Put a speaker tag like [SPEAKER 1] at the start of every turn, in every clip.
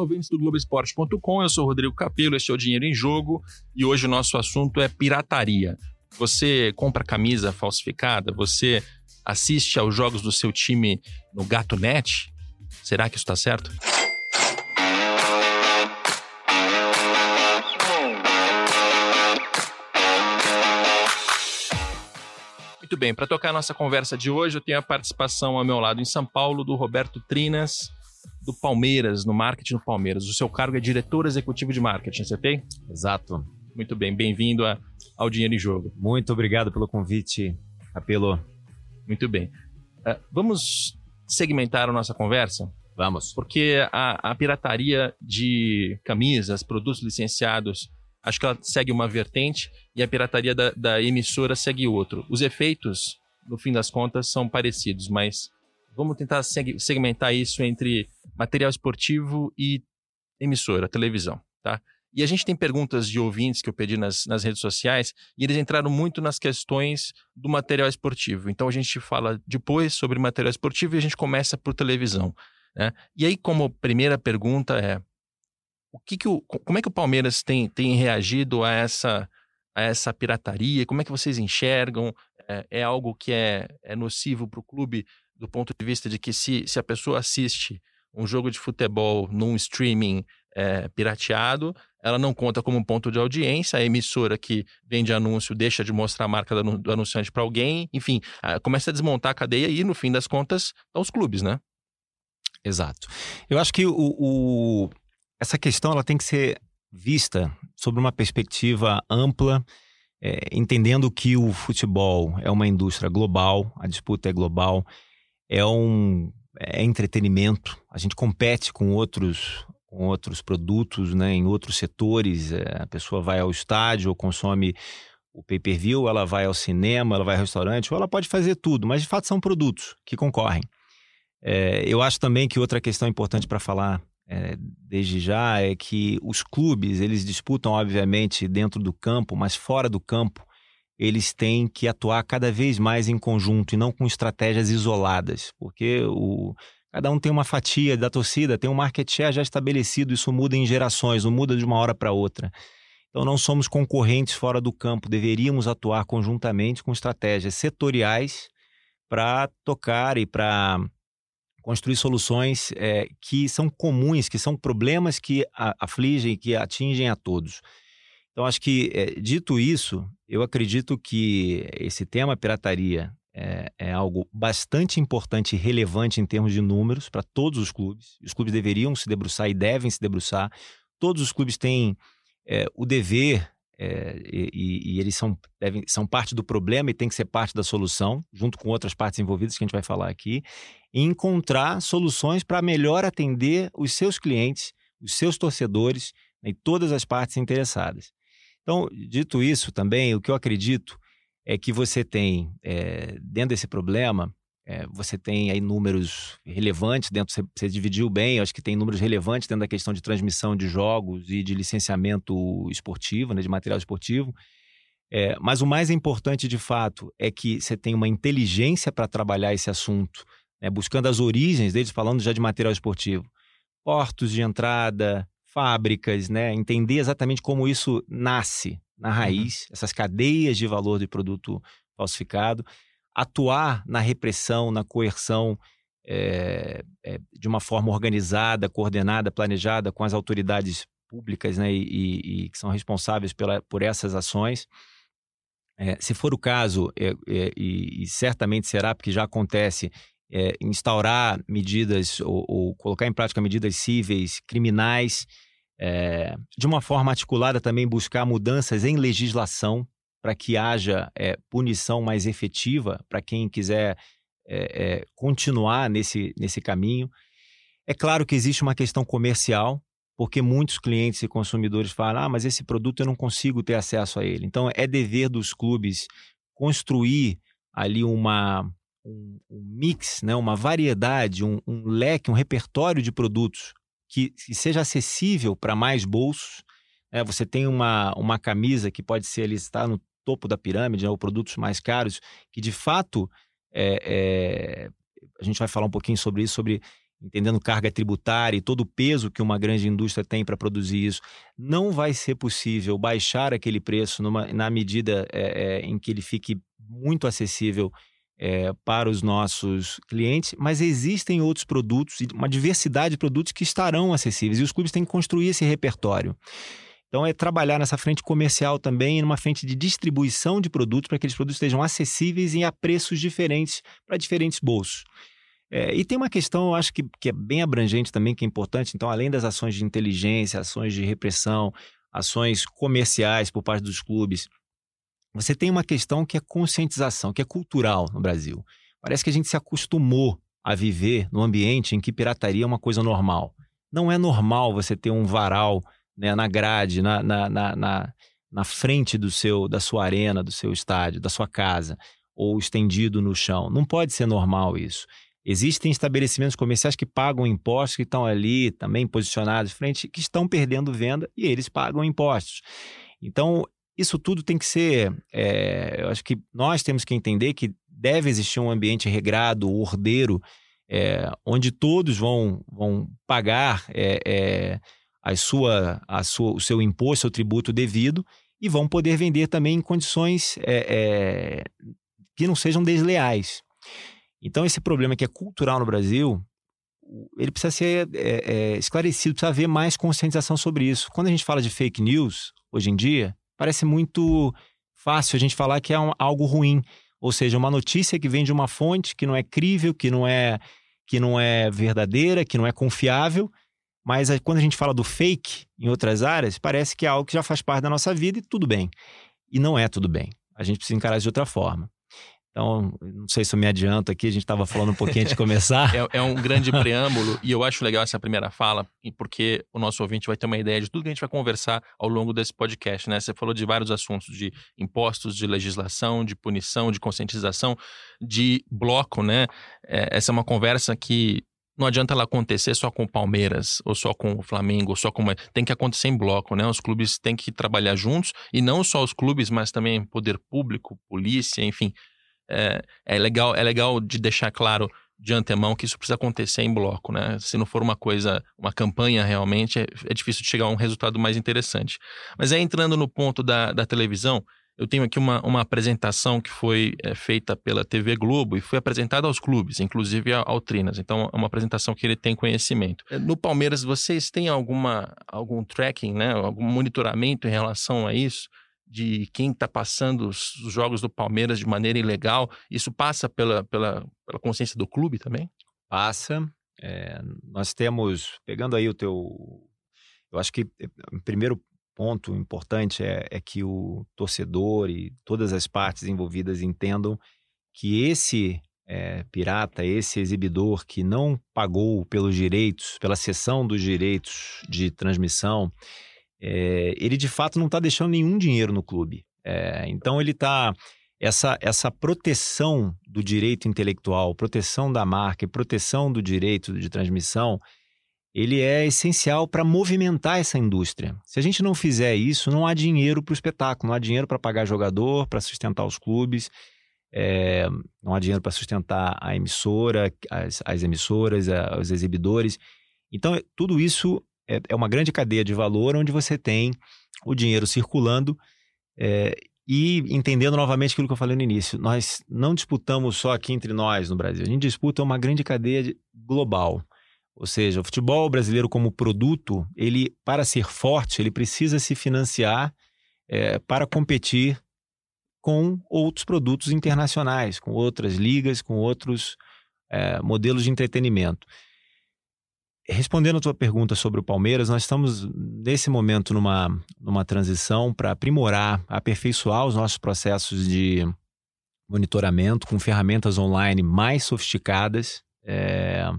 [SPEAKER 1] ouvintes do Globoesporte.com. Eu sou Rodrigo Capello, este é o Dinheiro em Jogo e hoje o nosso assunto é pirataria. Você compra camisa falsificada? Você assiste aos jogos do seu time no GatoNet? Será que isso está certo? Muito bem, para tocar a nossa conversa de hoje, eu tenho a participação ao meu lado em São Paulo do Roberto Trinas, do Palmeiras, no marketing do Palmeiras. O seu cargo é diretor executivo de marketing, acertei?
[SPEAKER 2] Exato.
[SPEAKER 1] Muito bem, bem-vindo ao Dinheiro em Jogo.
[SPEAKER 2] Muito obrigado pelo convite, Apelo.
[SPEAKER 1] Muito bem. Uh, vamos segmentar a nossa conversa?
[SPEAKER 2] Vamos.
[SPEAKER 1] Porque a, a pirataria de camisas, produtos licenciados, acho que ela segue uma vertente e a pirataria da, da emissora segue outro. Os efeitos, no fim das contas, são parecidos, mas vamos tentar segmentar isso entre material esportivo e emissora, televisão, tá? E a gente tem perguntas de ouvintes que eu pedi nas, nas redes sociais e eles entraram muito nas questões do material esportivo. Então a gente fala depois sobre material esportivo e a gente começa por televisão. Né? E aí, como primeira pergunta é o que, que o, como é que o Palmeiras tem, tem reagido a essa, a essa pirataria? Como é que vocês enxergam? É, é algo que é, é nocivo para o clube do ponto de vista de que se, se a pessoa assiste um jogo de futebol num streaming é, pirateado, ela não conta como ponto de audiência, a emissora que vende anúncio deixa de mostrar a marca do anunciante para alguém, enfim, começa a desmontar a cadeia e, no fim das contas, estão os clubes, né?
[SPEAKER 2] Exato. Eu acho que o, o, essa questão ela tem que ser vista sobre uma perspectiva ampla, é, entendendo que o futebol é uma indústria global, a disputa é global, é um é entretenimento, a gente compete com outros com outros produtos, né, em outros setores, é, a pessoa vai ao estádio ou consome o pay-per-view, ela vai ao cinema, ela vai ao restaurante, ou ela pode fazer tudo, mas de fato são produtos que concorrem. É, eu acho também que outra questão importante para falar é, desde já é que os clubes eles disputam obviamente dentro do campo, mas fora do campo eles têm que atuar cada vez mais em conjunto e não com estratégias isoladas, porque o, cada um tem uma fatia da torcida, tem um market share já estabelecido, isso muda em gerações, não muda de uma hora para outra. Então não somos concorrentes fora do campo, deveríamos atuar conjuntamente com estratégias setoriais para tocar e para construir soluções é, que são comuns, que são problemas que afligem, que atingem a todos. Então, acho que, é, dito isso, eu acredito que esse tema pirataria é, é, algo bastante importante e relevante em termos de números para todos os clubes. Os clubes deveriam se debruçar e devem se debruçar. Todos os clubes têm é, o dever e, e, eles são, devem, são parte do problema e tem que ser parte da solução, junto com outras partes envolvidas que a gente vai falar aqui, e encontrar soluções para melhor atender os seus clientes, os seus torcedores e todas as partes interessadas. Então, dito isso também, o que eu acredito é que você tem, é, dentro desse problema, é, você tem aí números relevantes dentro, você, você dividiu bem, acho que tem números relevantes dentro da questão de transmissão de jogos e de licenciamento esportivo, né, de material esportivo. É, mas o mais importante de fato é que você tem uma inteligência para trabalhar esse assunto, né, buscando as origens deles, falando já de material esportivo. Portos de entrada, fábricas, né, entender exatamente como isso nasce na uhum. raiz, uhum. essas cadeias de valor de produto falsificado atuar na repressão, na coerção é, é, de uma forma organizada, coordenada, planejada com as autoridades públicas né, e, e, e que são responsáveis pela, por essas ações. É, se for o caso, e, e, certamente será, porque já acontece, instaurar medidas ou, ou, colocar em prática medidas cíveis, criminais, de uma forma articulada também buscar mudanças em legislação para que haja é, punição mais efetiva para quem quiser é, é, continuar nesse, nesse caminho. É claro que existe uma questão comercial, porque muitos clientes e consumidores falam: ah, mas esse produto eu não consigo ter acesso a ele. Então, é dever dos clubes construir ali uma, um, um mix, né, uma variedade, um, um, leque, um repertório de produtos que, seja acessível para mais bolsos. É, você tem uma, uma camisa que pode ser listada no topo da pirâmide, né, ou produtos mais caros, que de fato é, é, a gente vai falar um pouquinho sobre isso, sobre entendendo carga tributária e todo o peso que uma grande indústria tem para produzir isso, não vai ser possível baixar aquele preço numa, na medida é, é, em que ele fique muito acessível é, para os nossos clientes, mas existem outros produtos, uma diversidade de produtos que estarão acessíveis e os clubes têm que construir esse repertório. Então, é trabalhar nessa frente comercial também, numa frente de distribuição de produtos, para que aqueles produtos estejam acessíveis e a preços diferentes para diferentes bolsos. É, e tem uma questão, eu acho que, que é bem abrangente também, que é importante. Então, além das ações de inteligência, ações de repressão, ações comerciais por parte dos clubes, você tem uma questão que é conscientização, que é cultural no Brasil. Parece que a gente se acostumou a viver num ambiente em que pirataria é uma coisa normal. Não é normal você ter um varal né, na grade, na, na, na, na, frente do seu, da sua arena, do seu estádio, da sua casa, ou estendido no chão. Não pode ser normal isso. Existem estabelecimentos comerciais que pagam impostos, que estão ali também posicionados frente, que estão perdendo venda e eles pagam impostos. Então, isso tudo tem que ser. É, eu acho que nós temos que entender que deve existir um ambiente regrado, ordeiro, é, onde todos vão, vão pagar é, a sua, a sua, o seu imposto, seu tributo devido e vão poder vender também em condições que não sejam desleais. Então, esse problema que é cultural no Brasil, ele precisa ser é, é, esclarecido, precisa haver mais conscientização sobre isso. Quando a gente fala de fake news, hoje em dia, parece muito fácil a gente falar que é um, algo ruim. Ou seja, uma notícia que vem de uma fonte que não é crível, que não é, que não é verdadeira, que não é confiável. Mas quando a gente fala do fake em outras áreas, parece que é algo que já faz parte da nossa vida e tudo bem. E não é tudo bem. A gente precisa encarar de outra forma. Então, não sei se eu me adianto aqui, a gente estava falando um pouquinho antes de começar.
[SPEAKER 1] é, é, um grande preâmbulo e eu acho legal essa primeira fala, porque o nosso ouvinte vai ter uma ideia de tudo que a gente vai conversar ao longo desse podcast, né? Você falou de vários assuntos, de impostos, de legislação, de punição, de conscientização, de bloco, né? É, essa é uma conversa que não adianta ela acontecer só com o Palmeiras, ou só com o Flamengo, ou só com. Tem que acontecer em bloco, né? Os clubes têm que trabalhar juntos, e não só os clubes, mas também poder público, polícia, enfim é, é, legal, é legal de deixar claro de antemão que isso precisa acontecer em bloco, né? Se não for uma coisa, uma campanha realmente, é, é difícil de chegar a um resultado mais interessante. Mas aí entrando no ponto da, da televisão, eu tenho aqui uma, uma apresentação que foi é, feita pela TV Globo e foi apresentada aos clubes, inclusive ao, ao Trinas. Então, é uma apresentação que ele tem conhecimento. É, no Palmeiras, vocês têm alguma, algum tracking, né? algum monitoramento em relação a isso? De quem está passando os jogos do Palmeiras de maneira ilegal, isso passa pela, pela, pela consciência do clube também?
[SPEAKER 2] Passa. É, nós temos, pegando aí o teu. Eu acho que eh, o primeiro ponto importante é, é que o torcedor e todas as partes envolvidas entendam que esse é, pirata, esse exibidor que não pagou pelos direitos, pela cessão dos direitos de transmissão, é, ele de fato não está deixando nenhum dinheiro no clube. É, então ele está essa, essa proteção do direito intelectual, proteção da marca e proteção do direito de transmissão, ele é essencial para movimentar essa indústria. Se a gente não fizer isso, não há dinheiro para o espetáculo, não há dinheiro para pagar jogador, para sustentar os clubes, é, não há dinheiro para sustentar a emissora, as, as emissoras, a, os exibidores. Então, tudo isso é, é uma grande cadeia de valor onde você tem o dinheiro circulando é, e entendendo novamente aquilo que eu falei no início, nós não disputamos só aqui entre nós no Brasil, a gente disputa uma grande cadeia de, global. Ou seja, o futebol brasileiro como produto, ele para ser forte, ele precisa se financiar é, para competir com outros produtos internacionais, com outras ligas, com outros é, modelos de entretenimento. Respondendo a tua pergunta sobre o Palmeiras, nós estamos nesse momento numa, numa transição para aprimorar, aperfeiçoar os nossos processos de monitoramento com ferramentas online mais sofisticadas. É,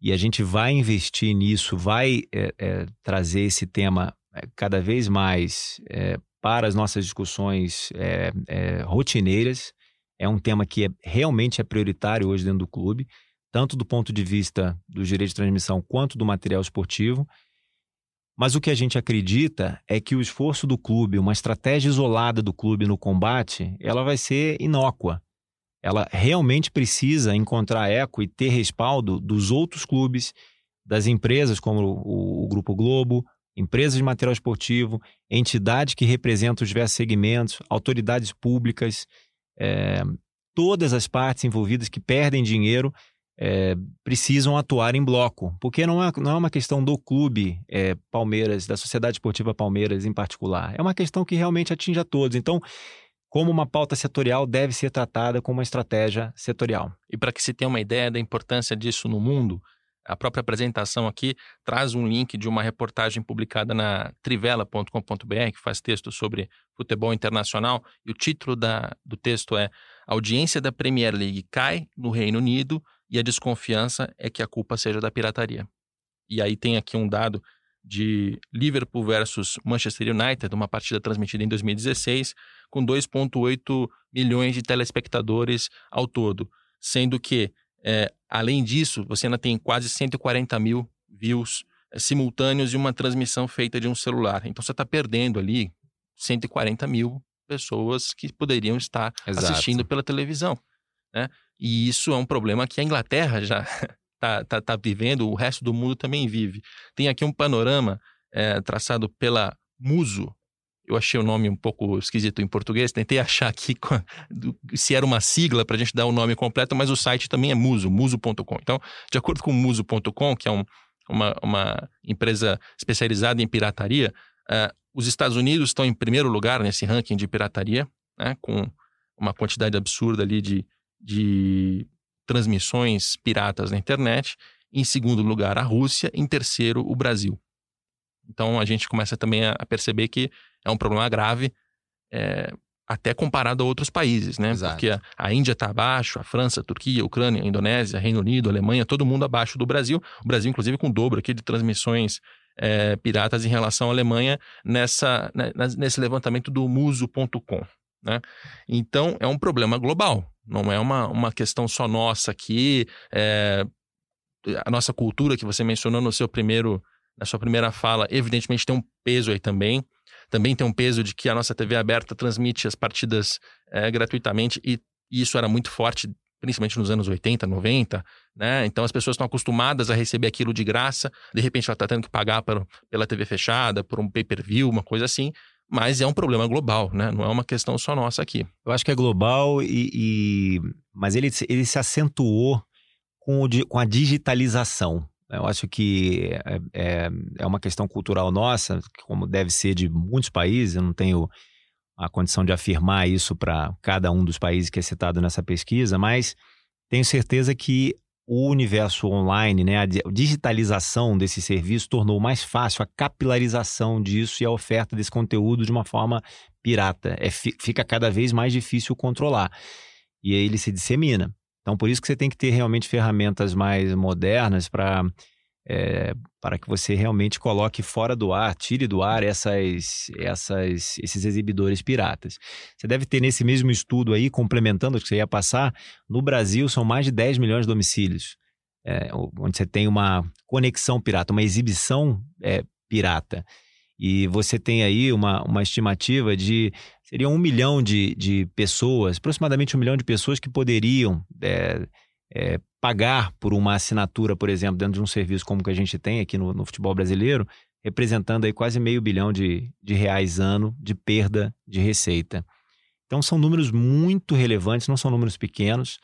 [SPEAKER 2] e a gente vai investir nisso, vai é, é, trazer esse tema cada vez mais para as nossas discussões rotineiras. É um tema que é, realmente é prioritário hoje dentro do clube tanto do ponto de vista do direito de transmissão quanto do material esportivo. Mas o que a gente acredita é que o esforço do clube, uma estratégia isolada do clube no combate, ela vai ser inócua. ela realmente precisa encontrar eco e ter respaldo dos outros clubes, das empresas como o, o Grupo Globo, empresas de material esportivo, entidades que representam os diversos segmentos, autoridades públicas, é, todas as partes envolvidas que perdem dinheiro é, precisam atuar em bloco, porque não é, não é uma questão do clube é, Palmeiras, da Sociedade Esportiva Palmeiras em particular, é uma questão que realmente atinge a todos. Então, como uma pauta setorial deve ser tratada como uma estratégia setorial.
[SPEAKER 1] E para que se tenha uma ideia da importância disso no mundo, a própria apresentação aqui traz um link de uma reportagem publicada na trivela.com.br, que faz texto sobre futebol internacional, e o título da, do texto é audiência da Premier League cai no Reino Unido e a desconfiança é que a culpa seja da pirataria. E aí tem aqui um dado de Liverpool versus Manchester United, uma partida transmitida em 2016, com 2,8 milhões de telespectadores ao todo. Sendo que, é, além disso, você ainda tem quase 140 mil views é, simultâneos de uma transmissão feita de um celular. Então você está perdendo ali 140 mil pessoas que poderiam estar Exato. assistindo pela televisão. Né? E isso é um problema que a Inglaterra já está tá, tá vivendo, o resto do mundo também vive. Tem aqui um panorama é, traçado pela Muso. Eu achei o nome um pouco esquisito em português, tentei achar aqui se era uma sigla para a gente dar o nome completo, mas o site também é Muso, muso.com. Então, de acordo com Muso.com, que é um, uma, uma, empresa especializada em pirataria, uh, os Estados Unidos estão em primeiro lugar nesse ranking de pirataria, né, com uma quantidade absurda ali de de transmissões piratas na internet. Em segundo lugar, a Rússia. Em terceiro, o Brasil. Então a gente começa também a perceber que é um problema grave, é, até comparado a outros países, né? Exato. Porque a, a Índia está abaixo, a França, a Turquia, a Ucrânia, a Indonésia, Reino Unido, a Alemanha, todo mundo abaixo do Brasil. O Brasil, inclusive, com o dobro aqui de transmissões é, piratas em relação à Alemanha nessa, né, nesse levantamento do muso.com. Né? Então, é um problema global, não é uma, uma questão só nossa aqui. É, a nossa cultura que você mencionou no seu primeiro, na sua primeira fala, evidentemente tem um peso aí também. Também tem um peso de que a nossa TV aberta transmite as partidas é, gratuitamente e, e isso era muito forte principalmente nos anos 80, 90, né? Então as pessoas estão acostumadas a receber aquilo de graça, de repente ela está tendo que pagar por, pela TV fechada, por um pay-per-view, uma coisa assim mas é um problema global, né? Não é uma questão só nossa aqui.
[SPEAKER 2] Eu acho que é global, e, e... mas ele, ele se acentuou com, o, com a digitalização. Eu acho que é, é, é uma questão cultural nossa, como deve ser de muitos países, eu não tenho a condição de afirmar isso para cada um dos países que é citado nessa pesquisa, mas tenho certeza que o universo online, né, a digitalização desse serviço tornou mais fácil a capilarização disso e a oferta desse conteúdo de uma forma pirata. É, fica cada vez mais difícil controlar. E aí ele se dissemina. Então, por isso que você tem que ter realmente ferramentas mais modernas para é, para que você realmente coloque fora do ar, tire do ar essas, essas, esses exibidores piratas. Você deve ter nesse mesmo estudo aí, complementando o que você ia passar, no Brasil são mais de 10 milhões de domicílios, é, onde você tem uma conexão pirata, uma exibição é, pirata. E você tem aí uma, uma estimativa de seria um milhão de, de pessoas, aproximadamente um milhão de pessoas que poderiam é, pagar por uma assinatura, por exemplo, dentro de um serviço como que a gente tem aqui no, no futebol brasileiro, representando aí quase meio bilhão de, de reais ano de perda de receita. Então são números muito relevantes, não são números pequenos.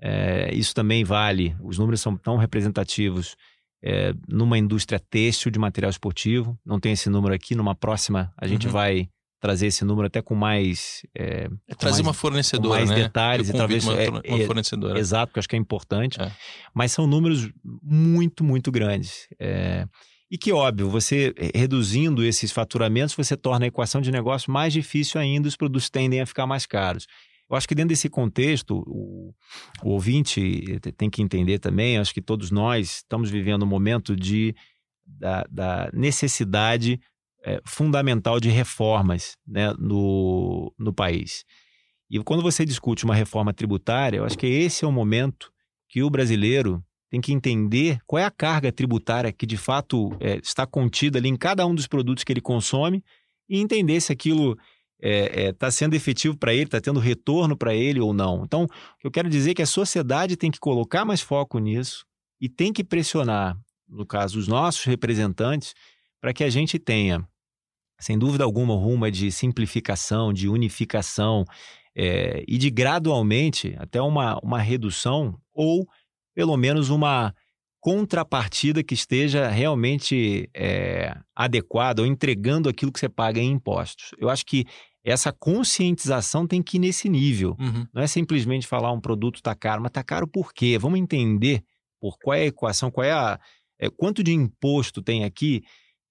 [SPEAKER 2] É, isso também vale, os números são tão representativos é, numa indústria têxtil de material esportivo. Não tem esse número aqui, numa próxima a gente uhum. vai trazer esse número até com mais.
[SPEAKER 1] É, é trazer mais, uma fornecedora.
[SPEAKER 2] mais
[SPEAKER 1] né?
[SPEAKER 2] detalhes
[SPEAKER 1] e
[SPEAKER 2] talvez.
[SPEAKER 1] Uma, é, uma é, fornecedora.
[SPEAKER 2] Exato, que eu acho que é importante. É. Mas são números muito, muito grandes. E que, óbvio, você reduzindo esses faturamentos, você torna a equação de negócio mais difícil ainda, os produtos tendem a ficar mais caros. Eu acho que dentro desse contexto, o, o ouvinte tem que entender também, acho que todos nós estamos vivendo um momento de, da, da necessidade é, fundamental de reformas né, no, no país. E quando você discute uma reforma tributária, eu acho que esse é o momento que o brasileiro tem que entender qual é a carga tributária que de fato é, está contida ali em cada um dos produtos que ele consome e entender se aquilo está é, é, tá sendo efetivo para ele, está tendo retorno para ele ou não. Então, eu quero dizer é que a sociedade tem que colocar mais foco nisso e tem que pressionar, no caso, os nossos representantes, para que a gente tenha, sem dúvida alguma, rumo de simplificação, de unificação é, e de gradualmente até uma, uma redução ou pelo menos uma contrapartida que esteja realmente é, adequada ou entregando aquilo que você paga em impostos. Eu acho que essa conscientização tem que ir nesse nível. Uhum. Não é simplesmente falar um produto está caro, mas está caro por quê? Vamos entender por qual é a equação, qual é a. É, quanto de imposto tem aqui.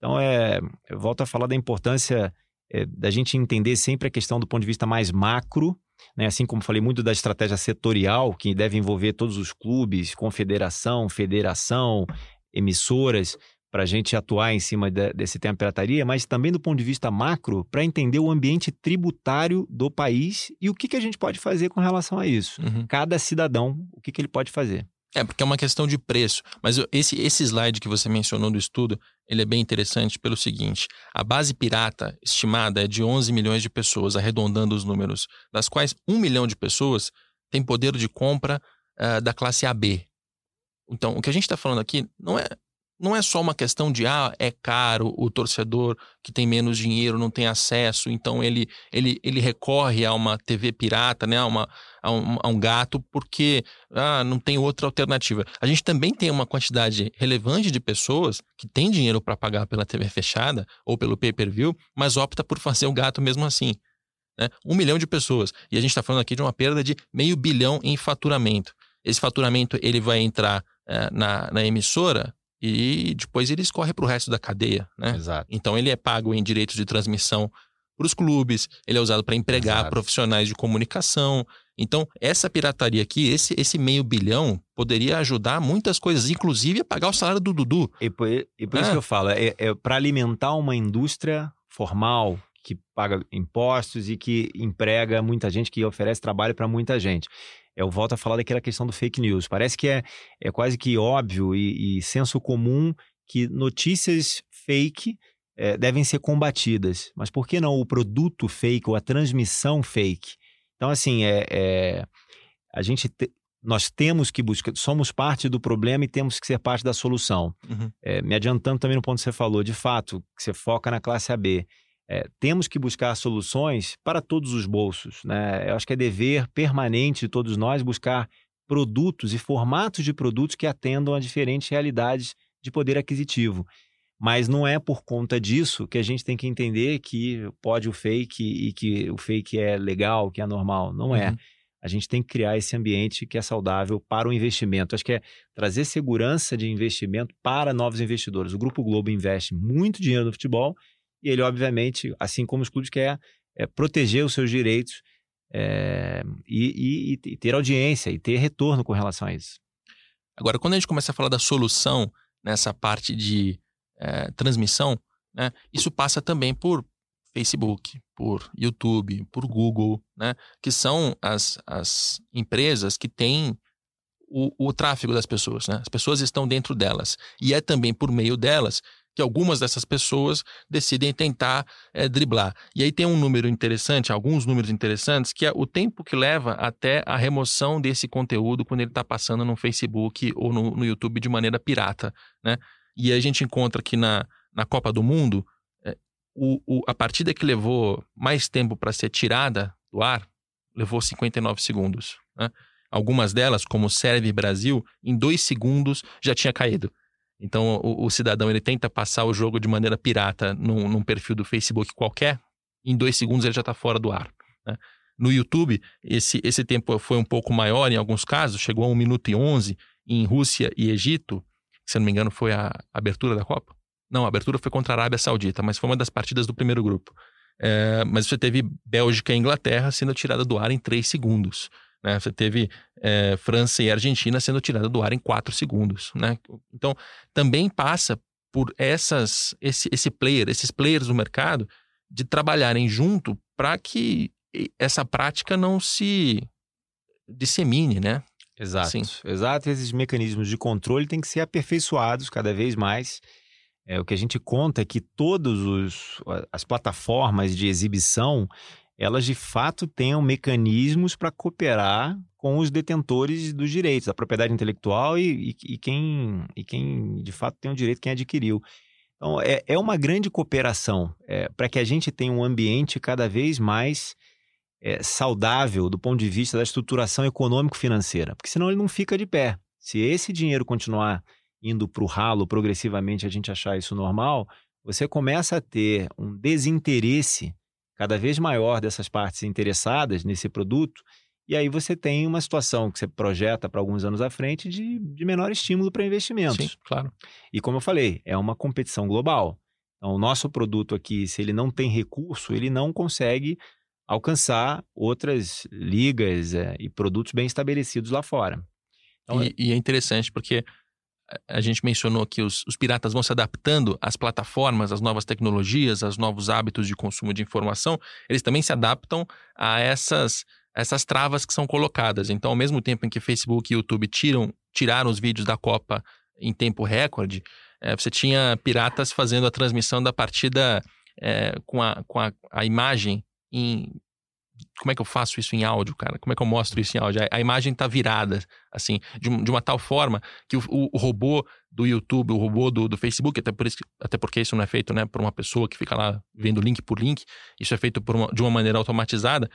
[SPEAKER 2] Então, é, eu volto a falar da importância é, da gente entender sempre a questão do ponto de vista mais macro, né? assim como falei muito da estratégia setorial, que deve envolver todos os clubes, confederação, federação, emissoras, para a gente atuar em cima de, desse tema pirataria, mas também do ponto de vista macro, para entender o ambiente tributário do país e o que, que a gente pode fazer com relação a isso. Uhum. Cada cidadão, o que, que ele pode fazer.
[SPEAKER 1] É, porque é uma questão de preço. Mas esse, esse slide que você mencionou do estudo, ele é bem interessante pelo seguinte: a base pirata estimada é de 11 milhões de pessoas, arredondando os números, das quais 1 milhão de pessoas tem poder de compra uh, da classe AB. Então, o que a gente está falando aqui não é não é só uma questão de ah, é caro, o torcedor que tem menos dinheiro não tem acesso, então ele, ele, ele recorre a uma TV pirata, né, a, uma, a, um, a um gato, porque ah, não tem outra alternativa. A gente também tem uma quantidade relevante de pessoas que tem dinheiro para pagar pela TV fechada ou pelo pay-per-view, mas opta por fazer o gato mesmo assim. Né? Um milhão de pessoas. E a gente está falando aqui de uma perda de meio bilhão em faturamento. Esse faturamento ele vai entrar é, na, na emissora e depois ele escorre para o resto da cadeia, né?
[SPEAKER 2] Exato.
[SPEAKER 1] Então ele é pago em direitos de transmissão para os clubes, ele é usado para empregar Exato. profissionais de comunicação. Então, essa pirataria aqui, esse, esse meio bilhão, poderia ajudar muitas coisas, inclusive a pagar o salário do Dudu.
[SPEAKER 2] E por, e por é. isso que eu falo, é, é para alimentar uma indústria formal, que paga impostos e que emprega muita gente, que oferece trabalho para muita gente eu volto a falar daquela questão do fake news. Parece que é, é quase que óbvio e, e senso comum que notícias fake é, devem ser combatidas. Mas por que não o produto fake ou a transmissão fake? Então, assim, é, é a gente te, nós temos que buscar, somos parte do problema e temos que ser parte da solução. Uhum. É, me adiantando também no ponto que você falou, de fato, que você foca na classe AB é, temos que buscar soluções para todos os bolsos. Né? Eu acho que é dever permanente de todos nós buscar produtos e formatos de produtos que atendam a diferentes realidades de poder aquisitivo. Mas não é por conta disso que a gente tem que entender que pode o fake e que o fake é legal, que é normal. Não é. Uhum. A gente tem que criar esse ambiente que é saudável para o investimento. Acho que é trazer segurança de investimento para novos investidores. O Grupo Globo investe muito dinheiro no futebol e ele, obviamente, assim como os clubes, quer é, proteger os seus direitos é, e, e, e, ter audiência e ter retorno com relação a isso.
[SPEAKER 1] Agora, quando a gente começa a falar da solução nessa parte de é, transmissão, né, isso passa também por Facebook, por YouTube, por Google, né, que são as, as empresas que têm o, o tráfego das pessoas. Né? As pessoas estão dentro delas. E é também por meio delas que algumas dessas pessoas decidem tentar é, driblar. E aí tem um número interessante, alguns números interessantes, que é o tempo que leva até a remoção desse conteúdo quando ele está passando no Facebook ou no, no, YouTube de maneira pirata. Né? E a gente encontra que na, na Copa do Mundo, é, o, o, a partida que levou mais tempo para ser tirada do ar levou 59 segundos. Né? Algumas delas, como Sérvia e Brasil, em dois segundos já tinha caído. Então o, o, cidadão ele tenta passar o jogo de maneira pirata num, num perfil do Facebook qualquer, em dois segundos ele já está fora do ar. Né? No YouTube, esse, esse tempo foi um pouco maior em alguns casos, chegou a 1 minuto e 11 em Rússia e Egito, se não me engano foi a abertura da Copa. Não, a abertura foi contra a Arábia Saudita, mas foi uma das partidas do primeiro grupo. É, mas você teve Bélgica e Inglaterra sendo tirada do ar em 3 segundos. Né? Você teve é, França e Argentina sendo tirada do ar em quatro segundos. Né? Então, também passa por essas, esse, esse player, esses players do mercado, de trabalharem junto para que essa prática não se dissemine, né?
[SPEAKER 2] Exato, Sim. exato. Esses mecanismos de controle têm que ser aperfeiçoados cada vez mais. É, o que a gente conta é que todas as plataformas de exibição, elas de fato tenham mecanismos para cooperar com os detentores dos direitos, da propriedade intelectual e, e, e, quem, e quem de fato tem o direito, quem adquiriu. Então, é, é uma grande cooperação é, para que a gente tenha um ambiente cada vez mais é, saudável do ponto de vista da estruturação econômico-financeira, porque senão ele não fica de pé. Se esse dinheiro continuar indo para o ralo progressivamente, a gente achar isso normal, você começa a ter um desinteresse cada vez maior dessas partes interessadas nesse produto, e aí você tem uma situação que você projeta para alguns anos à frente de, de menor estímulo para investimentos.
[SPEAKER 1] Sim, claro.
[SPEAKER 2] E como eu falei, é uma competição global. Então, o nosso produto aqui, se ele não tem recurso, ele não consegue alcançar outras ligas é, e produtos bem estabelecidos lá fora.
[SPEAKER 1] Então, e, é... e, é interessante porque a gente mencionou que os, os, piratas vão se adaptando às plataformas, às novas tecnologias, aos novos hábitos de consumo de informação. Eles também se adaptam a essas, essas travas que são colocadas. Então, ao mesmo tempo em que Facebook e YouTube tiram, tiraram os vídeos da Copa em tempo recorde, é, você tinha piratas fazendo a transmissão da partida é, com, a, com a, a imagem em como é que eu faço isso em áudio, cara? Como é que eu mostro isso em áudio? A, a imagem está virada, assim, de, de, uma tal forma que o, o, robô do YouTube, o robô do, do Facebook, até, por isso, até porque isso não é feito né, por uma pessoa que fica lá vendo link por link, isso é feito uma, de uma maneira automatizada,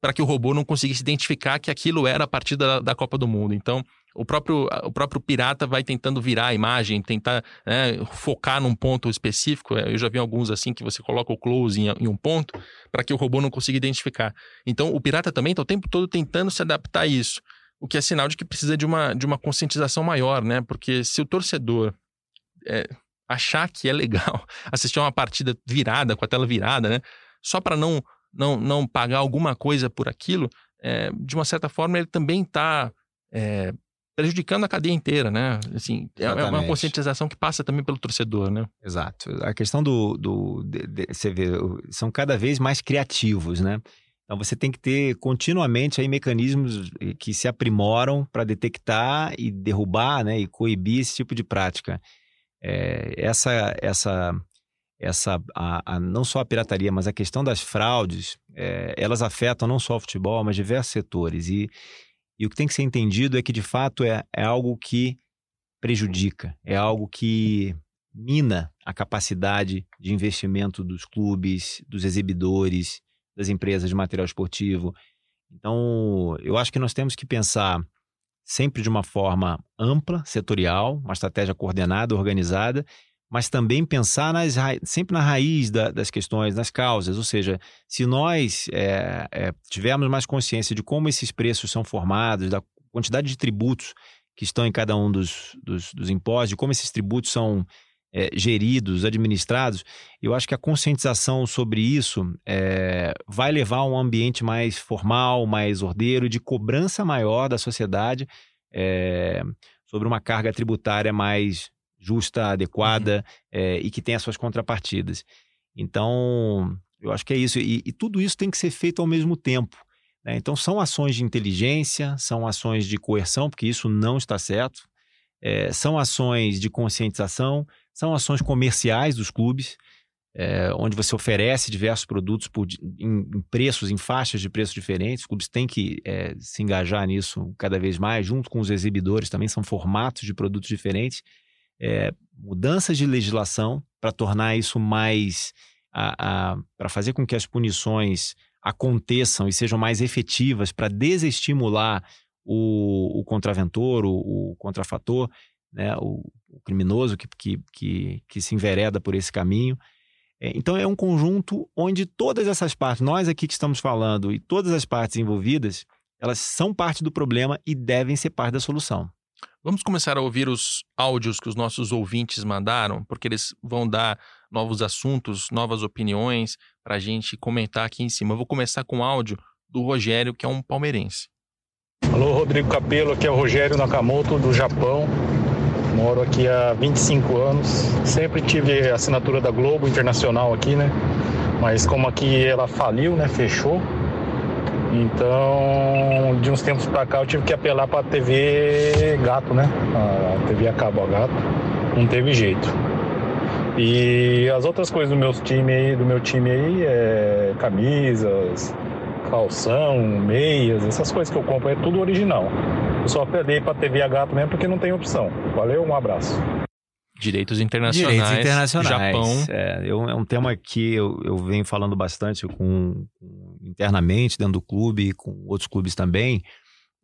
[SPEAKER 1] para que o robô não conseguisse identificar que aquilo era a partida da, da Copa do Mundo. Então, o próprio, o próprio pirata vai tentando virar a imagem, tentar né, focar num ponto específico. Eu já vi alguns assim que você coloca o close em, em um ponto para que o robô não consiga identificar. Então o pirata também está o tempo todo tentando se adaptar a isso, o que é sinal de que precisa de uma, de uma conscientização maior, né? Porque se o torcedor é, achar que é legal assistir uma partida virada, com a tela virada, né? Só para não, não, não pagar alguma coisa por aquilo, é, de uma certa forma ele também está é, prejudicando a cadeia inteira, né? Assim, é, é uma conscientização que passa também pelo torcedor, né?
[SPEAKER 2] Exato. A questão do, do de, de, você vê, são cada vez mais criativos, né? Então você tem que ter continuamente aí mecanismos que se aprimoram para detectar e derrubar, né, e coibir esse tipo de prática. É, essa, essa, essa, a, a, não só a pirataria, mas a questão das fraudes, é, elas afetam não só o futebol, mas diversos setores. E, e o que tem que ser entendido é que, de fato, é, é algo que prejudica, é algo que mina a capacidade de investimento dos clubes, dos exibidores, das empresas de material esportivo. Então, eu acho que nós temos que pensar sempre de uma forma ampla, setorial, uma estratégia coordenada, organizada, mas também pensar nas, sempre na raiz da, das questões, nas causas. Ou seja, se nós é, é, tivermos mais consciência de como esses preços são formados, da quantidade de tributos que estão em cada um dos, dos, dos impostos, de como esses tributos são é, geridos, administrados, eu acho que a conscientização sobre isso vai levar a um ambiente mais formal, mais ordeiro, de cobrança maior da sociedade sobre uma carga tributária mais justa, adequada uhum. é, e que tem as suas contrapartidas. Então, eu acho que é isso. E, e tudo isso tem que ser feito ao mesmo tempo. Né? Então, são ações de inteligência, são ações de coerção, porque isso não está certo. É, são ações de conscientização, são ações comerciais dos clubes, é, onde você oferece diversos produtos por, em, em, preços, em faixas de preços diferentes. Os clubes têm que é, se engajar nisso cada vez mais, junto com os exibidores também, são formatos de produtos diferentes é, mudanças de legislação para tornar isso mais. para fazer com que as punições aconteçam e sejam mais efetivas para desestimular o, o contraventor, o, o contrafator, né, o, o criminoso que, que, que, que, se envereda por esse caminho. É, então é um conjunto onde todas essas partes, nós aqui que estamos falando e todas as partes envolvidas, elas são parte do problema e devem ser parte da solução.
[SPEAKER 1] Vamos começar a ouvir os áudios que os nossos ouvintes mandaram, porque eles vão dar novos assuntos, novas opiniões para a gente comentar aqui em cima. Eu vou começar com o áudio do Rogério, que é um palmeirense.
[SPEAKER 3] Alô, Rodrigo Capelo, aqui é o Rogério Nakamoto, do Japão. Moro aqui há 25 anos. Sempre tive assinatura da Globo Internacional aqui, né? Mas como aqui ela faliu, né? Fechou então, de uns tempos para cá, eu tive que apelar para a TV Gato, né? A TV a cabo a gato. Não teve jeito. E as outras coisas do meu time aí, do meu time aí é camisas, calção, meias, essas coisas que eu compro é tudo original. Eu só perdi para TV a gato mesmo porque não tem opção. Valeu, um abraço.
[SPEAKER 1] Direitos internacionais.
[SPEAKER 2] Direitos internacionais.
[SPEAKER 1] Japão.
[SPEAKER 2] É, eu, é um tema que eu, eu venho falando bastante com, com, internamente dentro do clube, com outros clubes também,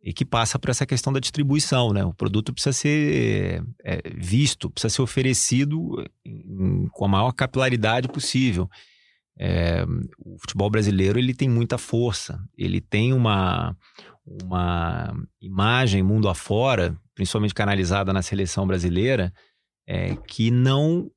[SPEAKER 2] e que passa por essa questão da distribuição, né? O produto precisa ser é, visto, precisa ser oferecido em, com a maior capilaridade possível. É, o futebol brasileiro ele tem muita força, ele tem uma, uma imagem mundo afora, principalmente canalizada na seleção brasileira, é, que não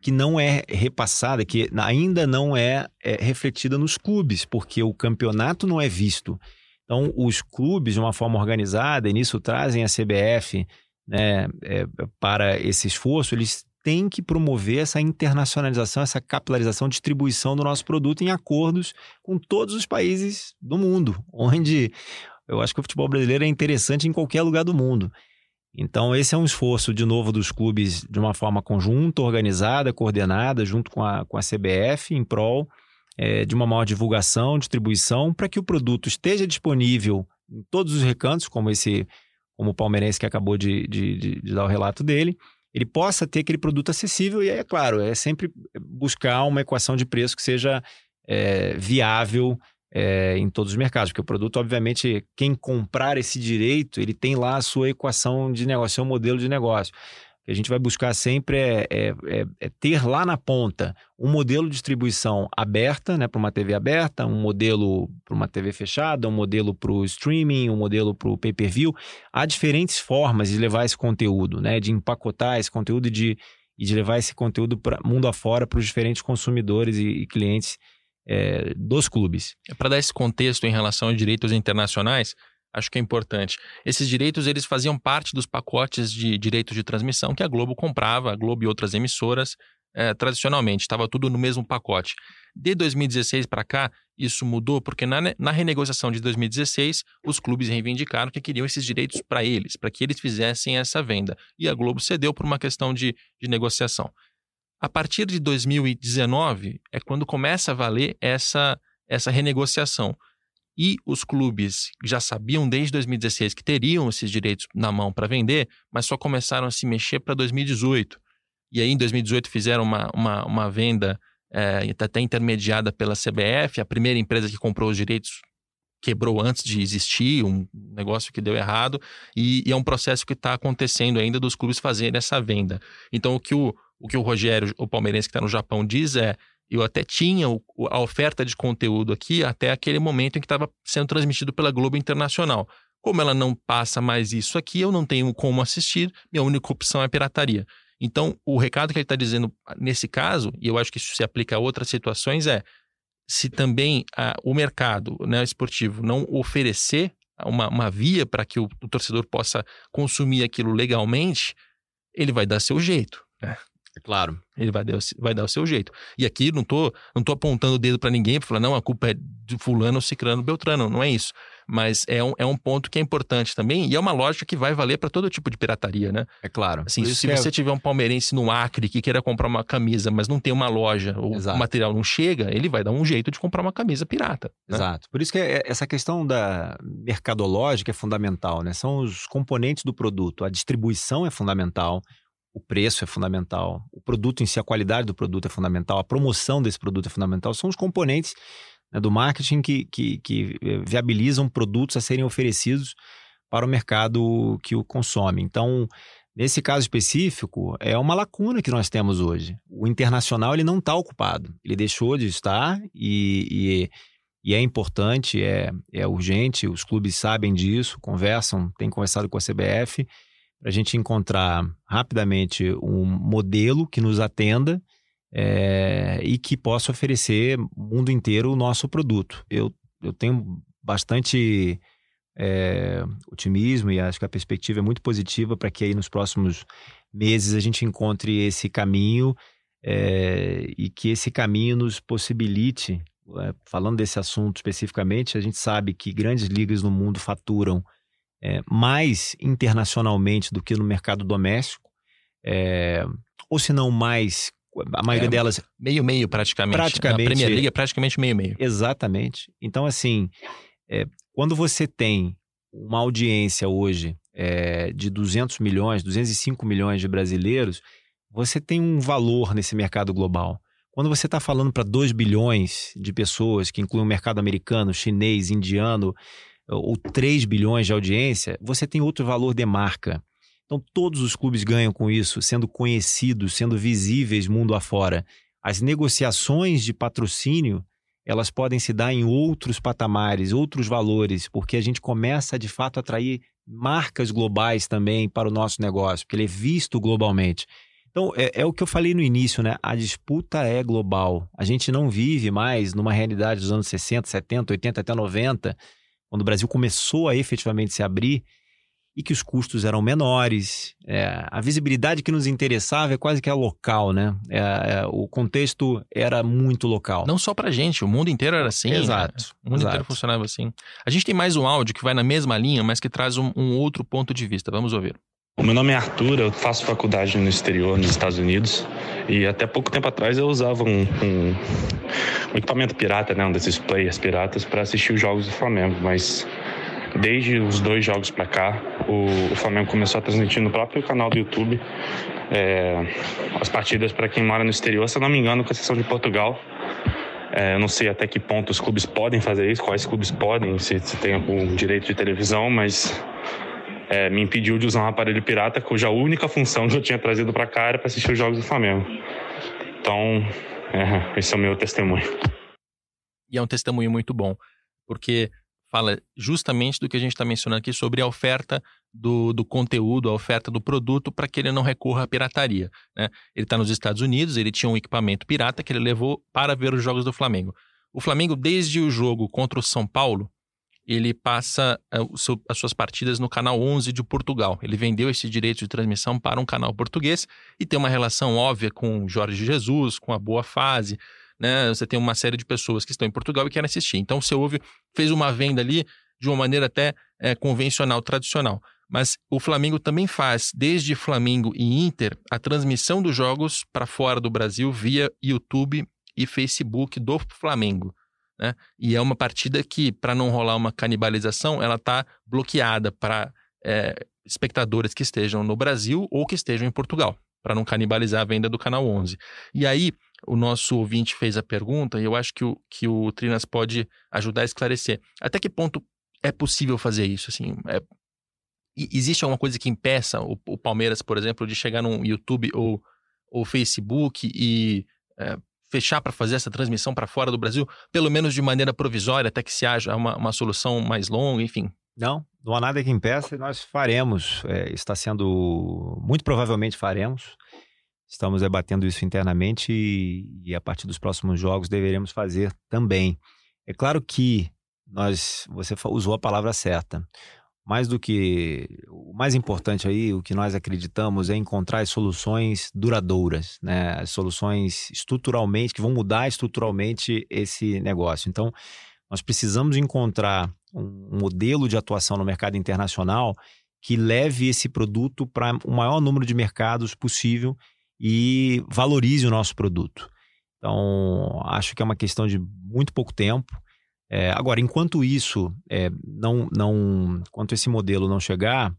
[SPEAKER 2] que não é repassada, que ainda não é, é refletida nos clubes, porque o campeonato não é visto. Então, os clubes, de uma forma organizada, e nisso trazem a CBF né, é, para esse esforço, eles têm que promover essa internacionalização, essa capilarização, distribuição do nosso produto em acordos com todos os países do mundo, onde eu acho que o futebol brasileiro é interessante em qualquer lugar do mundo. Então, esse é um esforço, de novo, dos clubes de uma forma conjunta, organizada, coordenada, junto com a, com a CBF, em prol é, de uma maior divulgação, distribuição, para que o produto esteja disponível em todos os recantos, como esse, como o palmeirense que acabou de, de, de, de dar o relato dele, ele possa ter aquele produto acessível, e é claro, é sempre buscar uma equação de preço que seja é, viável é, em todos os mercados, porque o produto, obviamente, quem comprar esse direito, ele tem lá a sua equação de negócio, seu modelo de negócio. O que a gente vai buscar sempre é, é, é, é ter lá na ponta um modelo de distribuição aberta, né, para uma TV aberta, um modelo para uma TV fechada, um modelo para o streaming, um modelo para o pay-per-view. Há diferentes formas de levar esse conteúdo, né, de empacotar esse conteúdo e de, e de levar esse conteúdo para mundo afora para os diferentes consumidores e, e clientes é, dos clubes.
[SPEAKER 1] É, Para dar esse contexto em relação aos direitos internacionais, acho que é importante. Esses direitos eles faziam parte dos pacotes de direitos de transmissão que a Globo comprava, a Globo e outras emissoras, é, tradicionalmente, estava tudo no mesmo pacote. De 2016 para cá, isso mudou porque na, na, renegociação de 2016, os clubes reivindicaram que queriam esses direitos para eles, para que eles fizessem essa venda. E a Globo cedeu por uma questão de, de negociação. A partir de 2019 é quando começa a valer essa, essa renegociação. E os clubes já sabiam desde 2016 que teriam esses direitos na mão para vender, mas só começaram a se mexer para 2018. E aí, em 2018, fizeram uma, uma, uma venda é, até intermediada pela CBF. A primeira empresa que comprou os direitos quebrou antes de existir, um negócio que deu errado. E, e é um processo que está acontecendo ainda dos clubes fazerem essa venda. Então, o que o, o que o Rogério, o palmeirense que está no Japão, diz é: eu até tinha o, a oferta de conteúdo aqui até aquele momento em que estava sendo transmitido pela Globo Internacional. Como ela não passa mais isso aqui, eu não tenho como assistir, minha única opção é pirataria. Então, o recado que ele está dizendo nesse caso, e eu acho que isso se aplica a outras situações, é se também ah, o mercado né, esportivo não oferecer uma, uma via para que o, o, torcedor possa consumir aquilo legalmente, ele vai dar seu jeito. Né?
[SPEAKER 2] É claro.
[SPEAKER 1] Ele vai dar, vai dar o seu jeito. E aqui não tô, não tô apontando o dedo para ninguém para falar, não, a culpa é de fulano, ciclano, beltrano. Não é isso. Mas é um, é um ponto que é importante também e é uma lógica que vai valer para todo tipo de pirataria, né?
[SPEAKER 2] É claro.
[SPEAKER 1] Assim, se você é... tiver um palmeirense no Acre que queira comprar uma camisa, mas não tem uma loja, ou Exato. o material não chega, ele vai dar um jeito de comprar uma camisa pirata.
[SPEAKER 2] Né? Exato. Por isso que é, essa questão da mercadológica é fundamental, né? São os componentes do produto. A distribuição é fundamental o preço é fundamental, o produto em si, a qualidade do produto é fundamental, a promoção desse produto é fundamental. São os componentes né, do marketing que, que, que eh, viabilizam produtos a serem oferecidos para o mercado que o consome. Então, nesse caso específico, é uma lacuna que nós temos hoje. O internacional ele não está ocupado, ele deixou de estar e, e, e é importante, é, é urgente, os clubes sabem disso, conversam, têm conversado com a CBF para a gente encontrar rapidamente um modelo que nos atenda é, e que possa oferecer mundo inteiro o nosso produto. Eu, eu tenho bastante é, otimismo e acho que a perspectiva é muito positiva para que aí nos próximos meses a gente encontre esse caminho é, e que esse caminho nos possibilite, falando desse assunto especificamente, a gente sabe que grandes ligas no mundo faturam é, mais internacionalmente do que no mercado doméstico, é, ou se não mais a maioria é, delas.
[SPEAKER 1] Meio-meio, praticamente.
[SPEAKER 2] Praticamente.
[SPEAKER 1] A Premier League é praticamente meio-meio.
[SPEAKER 2] Exatamente. Então, assim, é, quando você tem uma audiência hoje é, de 200 milhões, 205 milhões de brasileiros, você tem um valor nesse mercado global. Quando você está falando para 2 bilhões de pessoas, que incluem o mercado americano, chinês, indiano, ou 3 bilhões de audiência, você tem outro valor de marca. Então, todos os clubes ganham com isso, sendo conhecidos, sendo visíveis mundo afora. As negociações de patrocínio, elas podem se dar em outros patamares, outros valores, porque a gente começa de fato a atrair marcas globais também para o nosso negócio, porque ele é visto globalmente. Então, é, é, o que eu falei no início, né? A disputa é global. A gente não vive mais numa realidade dos anos 60, 70, 80, até 90, quando o Brasil começou a efetivamente se abrir e que os custos eram menores. É, a visibilidade que nos interessava é quase que a local, né? É, é, o contexto era muito local.
[SPEAKER 1] Não só pra gente, o mundo inteiro era assim.
[SPEAKER 2] Exato.
[SPEAKER 1] Né? O mundo
[SPEAKER 2] exato.
[SPEAKER 1] inteiro funcionava assim. A gente tem mais um áudio que vai na mesma linha, mas que traz um, um outro ponto de vista. Vamos ouvir.
[SPEAKER 4] O meu nome é Arthur, eu faço faculdade no exterior, nos Estados Unidos, e até pouco tempo atrás eu usava um, um, um equipamento pirata, né, um desses players piratas, para assistir os jogos do Flamengo, mas desde os dois jogos para cá, o, o, Flamengo começou a transmitir no próprio canal do YouTube é, as partidas para quem mora no exterior, se eu não me engano, com exceção de Portugal. É, eu não sei até que ponto os clubes podem fazer isso, quais clubes podem, se, se tem algum direito de televisão, mas é, me impediu de usar um aparelho pirata cuja única função que eu tinha trazido para cá era para assistir os jogos do Flamengo. Então, é, esse é o meu testemunho.
[SPEAKER 1] E é um testemunho muito bom, porque fala justamente do que a gente está mencionando aqui sobre a oferta do, do conteúdo, a oferta do produto para que ele não recorra à pirataria. Né? Ele está nos Estados Unidos, ele tinha um equipamento pirata que ele levou para ver os jogos do Flamengo. O Flamengo, desde o jogo contra o São Paulo, ele passa é, as suas partidas no canal 11 de Portugal. Ele vendeu esse direito de transmissão para um canal português e tem uma relação óbvia com Jorge Jesus, com a Boa Fase. Né? Você tem uma série de pessoas que estão em Portugal e querem assistir. Então, seu ouve fez uma venda ali de uma maneira até é, convencional, tradicional. Mas o Flamengo também faz, desde Flamengo e Inter, a transmissão dos jogos para fora do Brasil via YouTube e Facebook do Flamengo. Né? E é uma partida que, para não rolar uma canibalização, ela está bloqueada para é, espectadores que estejam no Brasil ou que estejam em Portugal, para não canibalizar a venda do canal 11. E aí, o nosso ouvinte fez a pergunta e eu acho que o, que o Trinas pode ajudar a esclarecer. Até que ponto é possível fazer isso? Assim, é, existe alguma coisa que impeça o, o, Palmeiras, por exemplo, de chegar no YouTube ou, ou Facebook e é, fechar para fazer essa transmissão para fora do Brasil, pelo menos de maneira provisória, até que se haja uma, uma solução mais longa, enfim?
[SPEAKER 2] Não, não há nada que impeça e nós faremos. É, está sendo. Muito provavelmente faremos. Estamos debatendo isso internamente e, e, a partir dos próximos jogos deveremos fazer também. É claro que nós, você usou a palavra certa mais do que o mais importante aí, o que nós acreditamos é encontrar soluções duradouras, né? Soluções estruturalmente que vão mudar estruturalmente esse negócio. Então, nós precisamos encontrar um modelo de atuação no mercado internacional que leve esse produto para o maior número de mercados possível e valorize o nosso produto. Então, acho que é uma questão de muito pouco tempo. É, agora, enquanto isso é, não, não, enquanto esse modelo não chegar,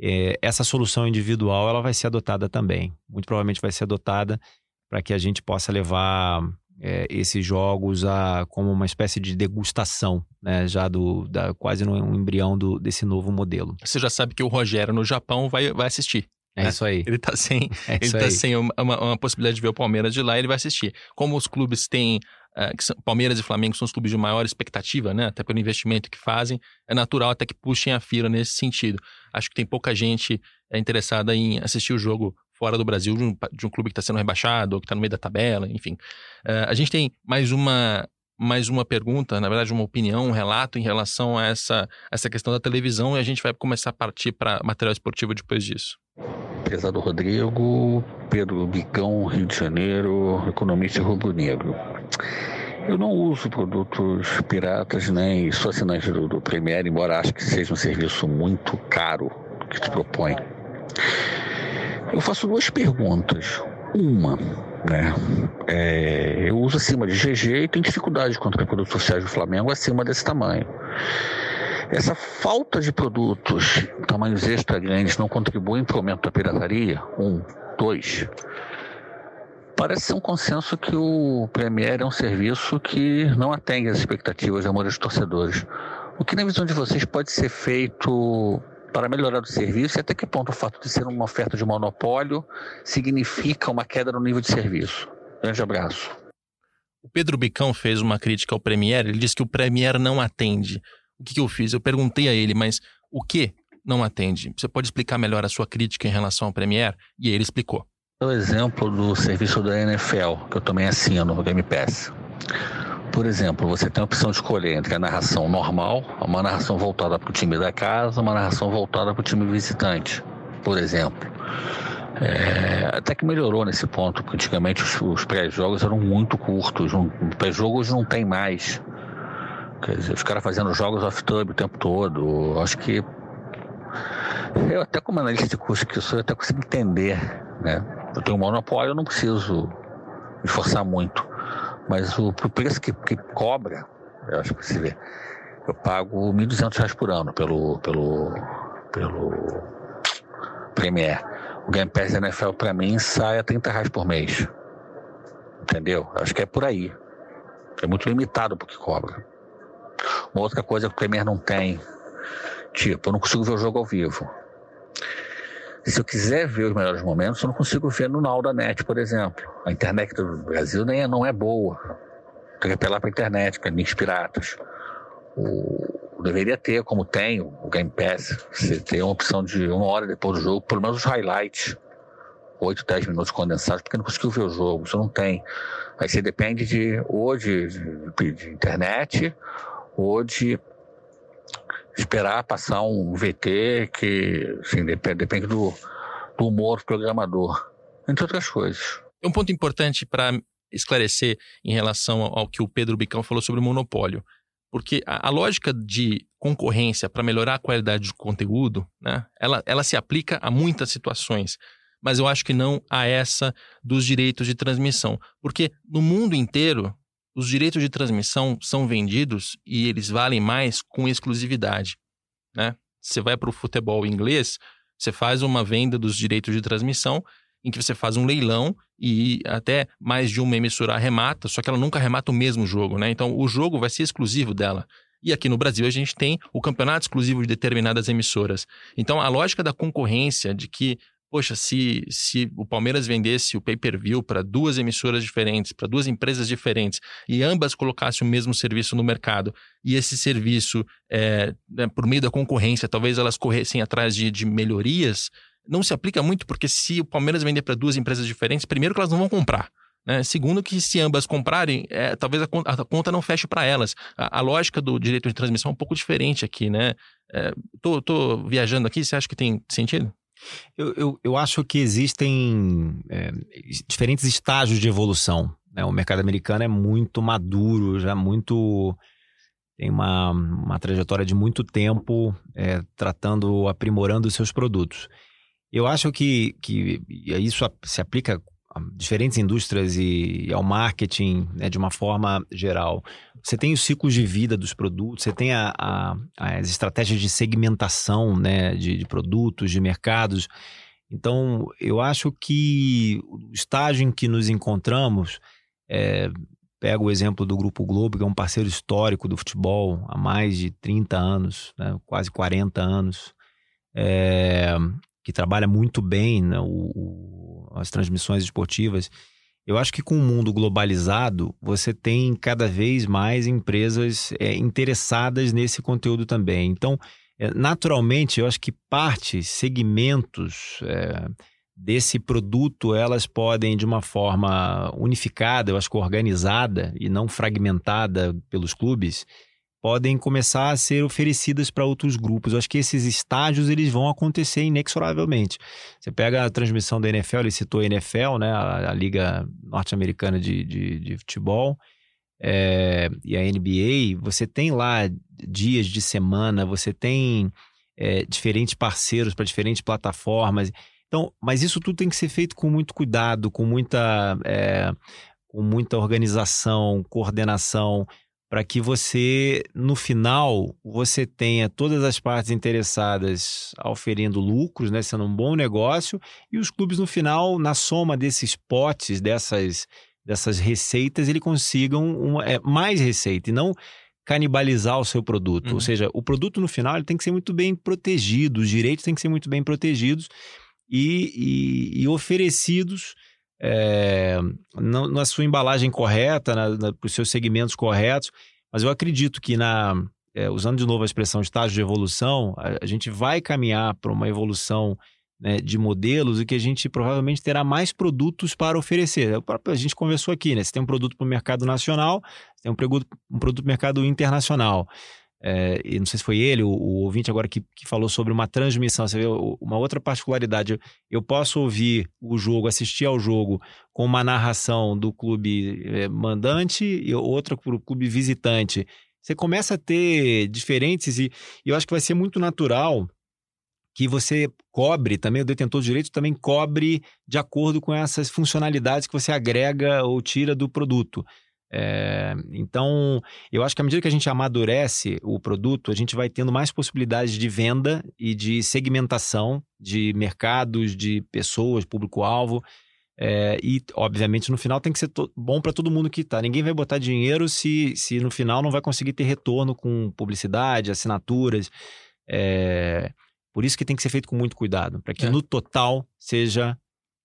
[SPEAKER 2] é, essa solução individual ela vai ser adotada também. Muito provavelmente vai ser adotada para que a gente possa levar é, esses jogos a, como uma espécie de degustação, né, já do da, quase no embrião do, desse novo modelo.
[SPEAKER 1] Você já sabe que o Rogério no Japão vai, vai assistir.
[SPEAKER 2] É né? isso aí.
[SPEAKER 1] Ele tá sem, é ele tá sem uma, uma, possibilidade de ver o Palmeiras de lá, ele vai assistir. Como os clubes têm uh, que são, Palmeiras e Flamengo são os clubes de maior expectativa, né? Até pelo investimento que fazem, é natural até que puxem a fila nesse sentido. Acho que tem pouca gente é, interessada em assistir o jogo fora do Brasil de um, de um clube que está sendo rebaixado ou que está no meio da tabela, enfim. Uh, a gente tem mais uma mais uma pergunta, na verdade, uma opinião, um relato em relação a essa, essa questão da televisão e a gente vai começar a partir para material esportivo depois disso.
[SPEAKER 5] Prezado Rodrigo, Pedro Bicão, Rio de Janeiro, economista rubro-negro. Eu não uso produtos piratas nem sou assinante do, do Premiere, embora acho que seja um serviço muito caro que te propõe. Eu faço duas perguntas. Uma, Né? É, eu uso acima de GG e tenho dificuldade contra produtos sociais do Flamengo acima desse tamanho. Essa falta de produtos tamanhos extra grandes não contribuem para o aumento da pirataria? Um. Dois. Parece ser um consenso que o Premier é um serviço que não atende às expectativas e amor dos torcedores. O que, na visão de vocês, pode ser feito para melhorar o serviço e até que ponto o fato de ser uma oferta de monopólio significa uma queda no nível de serviço? Grande abraço.
[SPEAKER 1] O Pedro Bicão fez uma crítica ao Premier, ele disse que o Premier não atende. O que, que eu fiz? Eu perguntei a ele, mas o que não atende? Você pode explicar melhor a sua crítica em relação ao Premier? E ele explicou.
[SPEAKER 5] O exemplo do serviço da NFL, que eu também assino no Game Pass. Por exemplo, você tem a opção de escolher entre a narração normal, uma narração voltada para o time da casa, uma narração voltada para o time visitante, por exemplo. É, até que melhorou nesse ponto, porque antigamente os, os pré-jogos eram muito curtos, um, pré-jogos não tem mais. Quer dizer, os caras fazendo jogos off-tub o tempo todo. Acho que. Eu, até como analista de curso que sou, eu até consigo entender, né? Eu tenho um monopólio, eu não preciso me esforçar muito. Mas o, o preço que, que, cobra, eu acho que se vê, eu pago R$ 1.200 por ano pelo, pelo, pelo Premier. O Game Pass da NFL para mim sai a 30 reais por mês. Entendeu? Acho que é por aí. É muito limitado porque cobra. Uma outra coisa que o Premier não tem, tipo, eu não consigo ver o jogo ao vivo. Se eu quiser ver os melhores momentos, eu não consigo ver no Now da Net, por exemplo. A internet do Brasil nem é, não é boa. Tem que apelar para a internet, para links piratas. O, deveria ter, como tem, o Game Pass. Você tem uma opção de uma hora depois do jogo, pelo menos os highlights. 8, 10 minutos condensados, porque não conseguiu ver o jogo. Você não tem. Aí você depende de ou de, de, de internet ou de esperar passar um VT que assim, depende, depende do, do humor do programador, entre outras coisas.
[SPEAKER 1] Um ponto importante para esclarecer em relação ao que o Pedro Bicão falou sobre o monopólio. Porque a, a lógica de concorrência para melhorar a qualidade do conteúdo, né, ela, ela se aplica a muitas situações. Mas eu acho que não a essa dos direitos de transmissão. Porque no mundo inteiro, os direitos de transmissão são vendidos e eles valem mais com exclusividade. Né? Você vai para o futebol inglês, você faz uma venda dos direitos de transmissão, em que você faz um leilão e até mais de uma emissora arremata, só que ela nunca arremata o mesmo jogo. Né? Então o jogo vai ser exclusivo dela. E aqui no Brasil a gente tem o campeonato exclusivo de determinadas emissoras. Então a lógica da concorrência, de que poxa, se, se o Palmeiras vendesse o pay-per-view para duas emissoras diferentes, para duas empresas diferentes, e ambas colocassem o mesmo serviço no mercado, e esse serviço, é, né, por meio da concorrência, talvez elas corressem atrás de, de melhorias, não se aplica muito, porque se o Palmeiras vender para duas empresas diferentes, primeiro que elas não vão comprar. Né? Segundo, que se ambas comprarem, é, talvez a conta, a conta, não feche para elas. A, a, lógica do direito de transmissão é um pouco diferente aqui, né? É, tô, tô viajando aqui, você acha que tem sentido?
[SPEAKER 2] Eu, eu, eu acho que existem é, diferentes estágios de evolução. Né? O mercado americano é muito maduro, já muito. tem uma, uma trajetória de muito tempo é, tratando, aprimorando os seus produtos. Eu acho que, que isso se aplica diferentes indústrias e ao marketing né, de uma forma geral. Você tem os ciclos de vida dos produtos, você tem a, a, as estratégias de segmentação né, de, de, produtos, de mercados. Então, eu acho que o estágio em que nos encontramos, é, pego o exemplo do Grupo Globo, que é um parceiro histórico do futebol há mais de 30 anos, né, quase 40 anos, é, que trabalha muito bem né, o, o, as transmissões esportivas eu acho que com o mundo globalizado, você tem cada vez mais empresas é, interessadas nesse conteúdo também. Então, é, naturalmente, eu acho que partes, segmentos é, desse produto, elas podem, de uma forma unificada, eu acho que organizada e não fragmentada pelos clubes, podem começar a ser oferecidas para outros grupos. Eu acho que esses estágios eles vão acontecer inexoravelmente. Você pega a transmissão da NFL, ele citou a NFL, né, a, a Liga Norte-Americana de, de, de, Futebol, é, e a NBA, você tem lá dias de semana, você tem é, diferentes parceiros para diferentes plataformas. Então, mas isso tudo tem que ser feito com muito cuidado, com muita, é, com muita organização, coordenação, para que você, no final, você tenha todas as partes interessadas oferindo lucros, né, sendo um bom negócio, e os clubes, no final, na soma desses potes, dessas, dessas receitas, ele consigam uma, é, mais receita, e não canibalizar o seu produto. Uhum. Ou seja, o produto, no final, ele tem que ser muito bem protegido, os direitos têm que ser muito bem protegidos, e, e, e oferecidos é, na, na, sua embalagem correta, para os seus segmentos corretos. Mas eu acredito que, na, é, usando de novo a expressão estágio de evolução, a, a gente vai caminhar para uma evolução né, de modelos e que a gente provavelmente terá mais produtos para oferecer. A gente conversou aqui, né? Você tem um produto para o mercado nacional, você tem um produto, um produto para o mercado internacional é, e não sei se foi ele, o, o ouvinte agora que, que, falou sobre uma transmissão. Você vê uma outra particularidade. Eu posso ouvir o jogo, assistir ao jogo com uma narração do clube é, mandante e outra para o clube visitante. Você começa a ter diferentes e, e eu acho que vai ser muito natural que você cobre também, o detentor de direito também cobre de acordo com essas funcionalidades que você agrega ou tira do produto. É, então, eu acho que à medida que a gente amadurece o produto, a gente vai tendo mais possibilidades de venda e de segmentação de mercados, de pessoas, público-alvo. É, e, obviamente, no final tem que ser bom para todo mundo que está. Ninguém vai botar dinheiro se, se no final não vai conseguir ter retorno com publicidade, assinaturas. É, por isso que tem que ser feito com muito cuidado, para que é. no total seja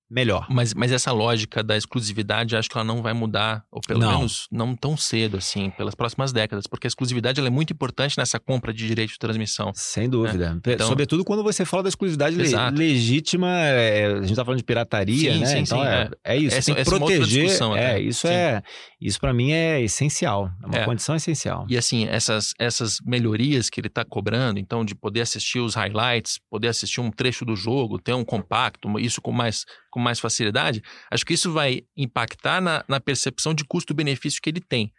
[SPEAKER 2] melhor.
[SPEAKER 1] Mas, mas essa lógica da exclusividade, acho que ela não vai mudar, ou pelo não. menos não tão cedo, assim, pelas próximas décadas, porque a exclusividade é muito importante nessa compra de direito de transmissão.
[SPEAKER 2] Sem dúvida. Né? Então, Sobretudo quando você fala da exclusividade le legítima, é, a gente está falando de pirataria,
[SPEAKER 1] sim,
[SPEAKER 2] né?
[SPEAKER 1] Sim,
[SPEAKER 2] então
[SPEAKER 1] sim,
[SPEAKER 2] é, é, isso, essa, tem que proteger. É, isso sim. é, isso para mim é essencial, é uma é. condição essencial.
[SPEAKER 1] E assim, essas, essas melhorias que ele está cobrando, então, de poder assistir os highlights, poder assistir um trecho do jogo, ter um compacto, isso com mais com mais facilidade, acho que isso vai impactar na, na percepção de custo-benefício que ele tem.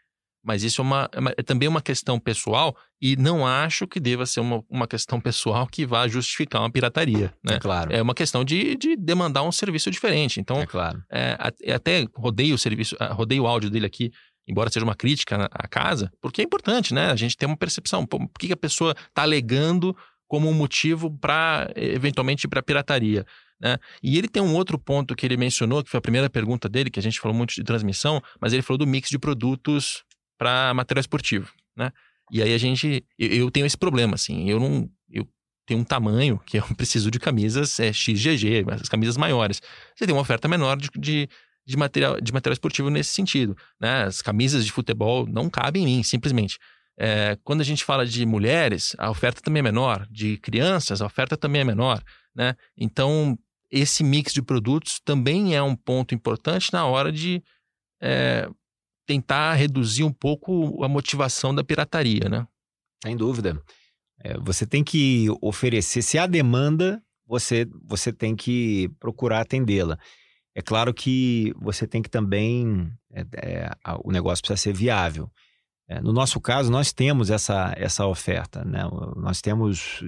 [SPEAKER 1] Mas isso é, uma, é, é, também uma questão pessoal e não acho que deva ser uma, uma questão pessoal que vá justificar uma pirataria. Né?
[SPEAKER 2] É claro.
[SPEAKER 1] É uma questão de, de demandar um serviço diferente. Então,
[SPEAKER 2] é claro.
[SPEAKER 1] É, até rodei o serviço, rodei o áudio dele aqui, embora seja uma crítica à casa, porque é importante, né? A gente ter uma percepção. Por que a pessoa está alegando como um motivo para, eventualmente, para pirataria? Né? E ele tem um outro ponto que ele mencionou, que foi a primeira pergunta dele, que a gente falou muito de transmissão, mas ele falou do mix de produtos para material esportivo. Né? E aí a gente. Eu, eu, tenho esse problema, assim. Eu não. Eu tenho um tamanho que eu preciso de camisas é, XGG, as camisas maiores. Você tem uma oferta menor de, de, de, material, de material esportivo nesse sentido. Né? As camisas de futebol não cabem em mim, simplesmente. É, quando a gente fala de mulheres, a oferta também é menor. De crianças, a oferta também é menor. Né? Então, esse mix de produtos também é um ponto importante na hora de é, tentar reduzir um pouco a motivação da pirataria, né?
[SPEAKER 2] Sem dúvida. É, você tem que oferecer, se há demanda, você, você tem que procurar atendê-la. É claro que você tem que também. É, é, o negócio precisa ser viável. É, no nosso caso, nós temos essa, essa oferta. Né? Nós temos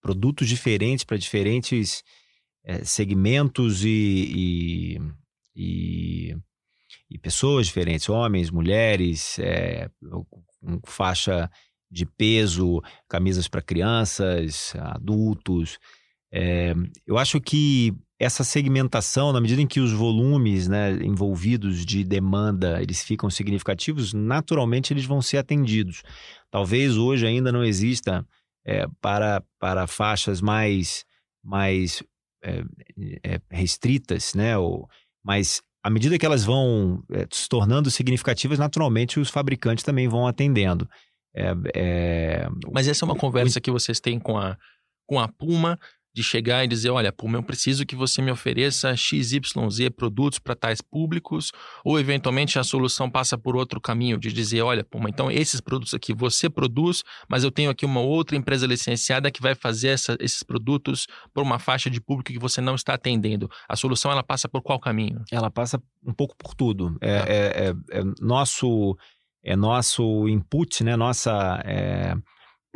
[SPEAKER 2] produtos diferentes para diferentes é, segmentos e, e, e, e, pessoas diferentes, homens, mulheres, é, com faixa de peso, camisas para crianças, adultos. É, eu acho que essa segmentação, na medida em que os volumes né, envolvidos de demanda eles ficam significativos, naturalmente eles vão ser atendidos. Talvez hoje ainda não exista é, para, para faixas mais, mais é, restritas, né? Ou, mas à medida que elas vão se tornando significativas, naturalmente os fabricantes também vão atendendo.
[SPEAKER 1] Mas essa é uma conversa que vocês têm com a, com a Puma de chegar e dizer, olha, Puma, eu preciso que você me ofereça XYZ produtos para tais públicos, ou eventualmente a solução passa por outro caminho, de dizer, olha, Puma, então esses produtos aqui você produz, mas eu tenho aqui uma outra empresa licenciada que vai fazer essa, esses produtos por uma faixa de público que você não está atendendo. A solução, ela passa por qual caminho?
[SPEAKER 2] Ela passa um pouco por tudo. É, ah. é, é, é nosso, é nosso input, né? Nossa... É,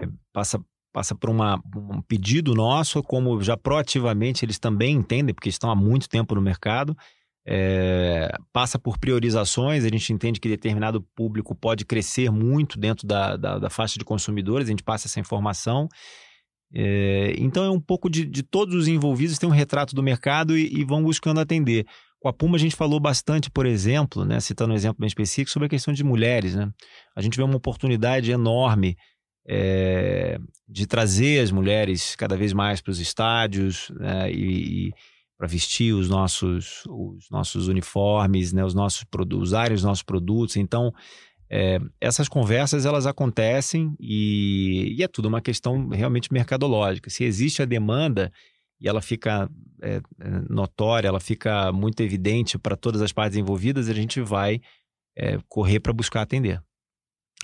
[SPEAKER 2] é, passa passa por uma, um pedido nosso, como já proativamente eles também entendem, porque estão há muito tempo no mercado, é, passa por priorizações, a gente entende que determinado público pode crescer muito dentro da, da, da faixa de consumidores, a gente passa essa informação. É, então é um pouco de, de, todos os envolvidos, tem um retrato do mercado e, e, vão buscando atender. Com a Puma a gente falou bastante, por exemplo, né, citando um exemplo bem específico, sobre a questão de mulheres. Né? A gente vê uma oportunidade enorme é, de trazer as mulheres cada vez mais para os estádios né, e, e para vestir os nossos, os nossos uniformes, né, os nossos usarem os nossos produtos. Então, é, essas conversas elas acontecem e, e, é tudo uma questão realmente mercadológica. Se existe a demanda e ela fica é, notória, ela fica muito evidente para todas as partes envolvidas, a gente vai é, correr para buscar atender.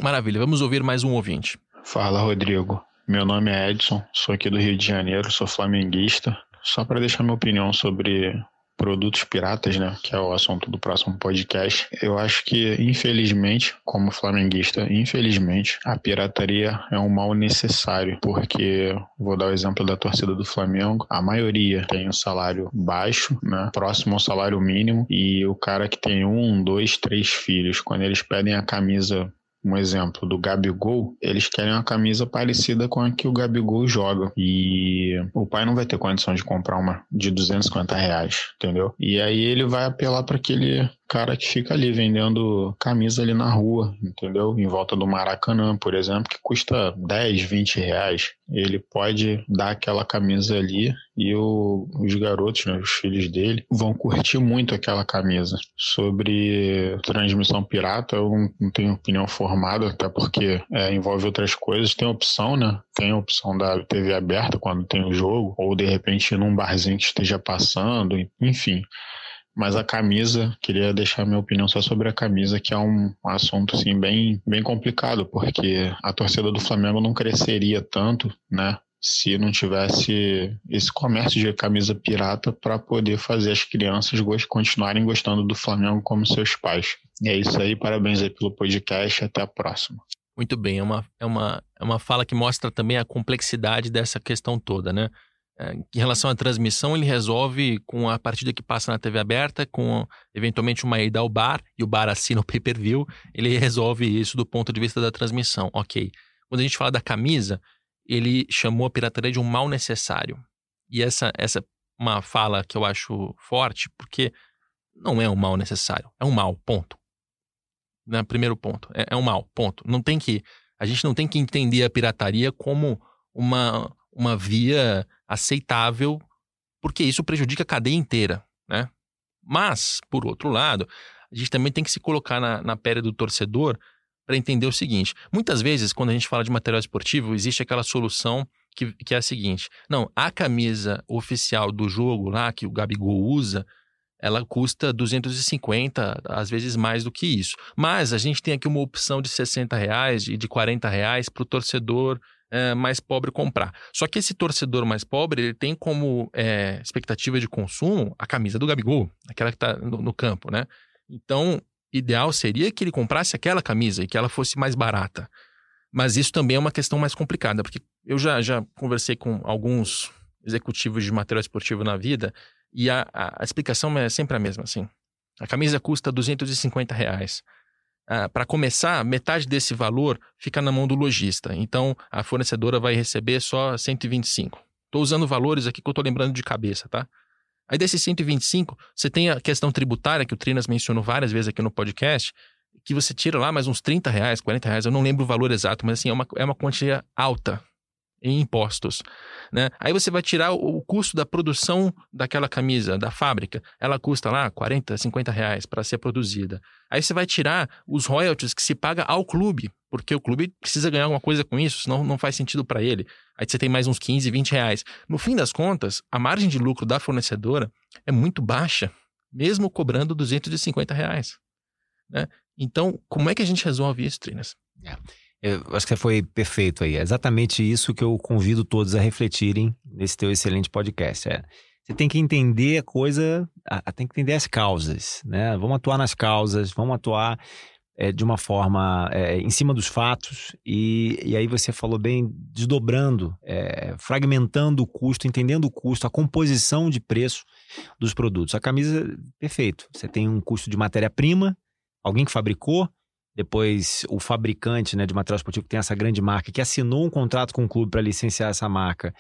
[SPEAKER 1] Maravilha, vamos ouvir mais um ouvinte.
[SPEAKER 6] Fala, Rodrigo. Meu nome é Edson, sou aqui do Rio de Janeiro, sou flamenguista. Só para deixar minha opinião sobre produtos piratas, né, que é o assunto do próximo podcast. Eu acho que, infelizmente, como flamenguista, infelizmente, a pirataria é um mal necessário, porque vou dar o exemplo da torcida do Flamengo, a maioria tem um salário baixo, né, próximo ao salário mínimo, e o cara que tem um, dois, três filhos, quando eles pedem a camisa um exemplo do Gabigol, eles querem uma camisa parecida com a que o Gabigol joga. E o pai não vai ter condição de comprar uma de 250 reais, entendeu? E aí ele vai apelar para aquele cara que fica ali vendendo camisa ali na rua, entendeu? Em volta do Maracanã, por exemplo, que custa 10, 20 reais. Ele pode dar aquela camisa ali e o, os garotos, né, os filhos dele, vão curtir muito aquela camisa. Sobre transmissão pirata, eu não tenho opinião formada, até porque é, envolve outras coisas. Tem opção, né? Tem a opção da TV aberta quando tem o jogo, ou de repente num barzinho que esteja passando, enfim. Mas a camisa, queria deixar minha opinião só sobre a camisa, que é um assunto assim bem, bem complicado, porque a torcida do Flamengo não cresceria tanto, né? Se não tivesse esse comércio de camisa pirata para poder fazer as crianças continuarem gostando do Flamengo como seus pais. E é isso aí, parabéns aí pelo podcast, até a próxima.
[SPEAKER 1] Muito bem, é uma, é uma, é uma fala que mostra também a complexidade dessa questão toda, né? Em relação à transmissão, ele resolve com a partida que passa na TV aberta, com eventualmente uma ida ao bar, e o bar assina o pay-per-view, ele resolve isso do ponto de vista da transmissão. Ok. Quando a gente fala da camisa, ele chamou a pirataria de um mal necessário. E essa, essa é uma fala que eu acho forte, porque não é um mal necessário, é um mal, ponto. Né? Primeiro ponto, é, é um mal, ponto. Não tem que, a gente não tem que entender a pirataria como uma, uma via aceitável, porque isso prejudica a cadeia inteira, né? Mas, por outro lado, a gente também tem que se colocar na, na pele do torcedor para entender o seguinte: muitas vezes, quando a gente fala de material esportivo, existe aquela solução que, que é a seguinte: não, a camisa oficial do jogo lá que o Gabigol usa, ela custa 250, às vezes mais do que isso. Mas a gente tem aqui uma opção de 60 reais e de 40 reais para o torcedor é, mais pobre comprar. Só que esse torcedor mais pobre, ele tem como é, expectativa de consumo a camisa do Gabigol, aquela que está no, no, campo, né? Então, ideal seria que ele comprasse aquela camisa e que ela fosse mais barata. Mas isso também é uma questão mais complicada, porque eu já, já conversei com alguns executivos de material esportivo na vida e a, a, a explicação é sempre a mesma, assim. A camisa custa 250 reais. Ah, para começar, metade desse valor fica na mão do lojista. Então, a fornecedora vai receber só 125. Estou usando valores aqui que eu estou lembrando de cabeça, tá? Aí desses 125, você tem a questão tributária, que o Trinas mencionou várias vezes aqui no podcast, que você tira lá mais uns 30 reais, 40 reais, eu não lembro o valor exato, mas assim, é uma, é uma quantia alta em impostos. Né? Aí você vai tirar o, custo da produção daquela camisa, da fábrica. Ela custa lá 40, 50 reais para ser produzida. Aí você vai tirar os royalties que se paga ao clube, porque o clube precisa ganhar alguma coisa com isso, senão não faz sentido para ele. Aí você tem mais uns 15, 20 reais. No fim das contas, a margem de lucro da fornecedora é muito baixa, mesmo cobrando 250 reais. Né? Então, como é que a gente resolve isso, Trinas?
[SPEAKER 2] É. Eu acho que foi perfeito aí. É exatamente isso que eu convido todos a refletirem nesse teu excelente podcast. É, você tem que entender a coisa, tem que entender as causas, né? Vamos atuar nas causas, vamos atuar é, de uma forma é, em cima dos fatos, e, e aí você falou bem, desdobrando, é, fragmentando o custo, entendendo o custo, a composição de preço dos produtos. A camisa, perfeito. Você tem um custo de matéria-prima, alguém que fabricou, depois o fabricante né, de material esportivo que tem essa grande marca, que assinou um contrato com o clube para licenciar essa marca,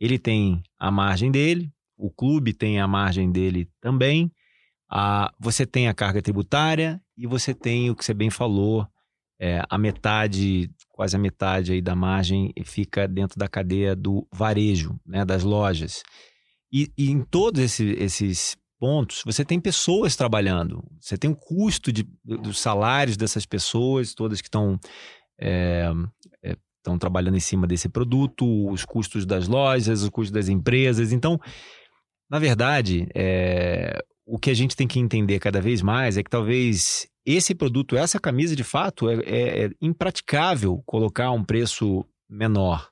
[SPEAKER 2] ele tem a margem dele, o clube tem a margem dele também. A, você tem a carga tributária e você tem o que você bem falou, é, a metade, quase a metade aí da margem fica dentro da cadeia do varejo, né, das lojas. E, e em todos esse, esses pontos, você tem pessoas trabalhando, você tem o custo de, dos salários dessas pessoas, todas que estão é, é, estão trabalhando em cima desse produto, os custos das lojas, os custos das empresas. Então, na verdade, é, o que a gente tem que entender cada vez mais é que talvez esse produto, essa camisa de fato, é, é, é impraticável colocar um preço menor.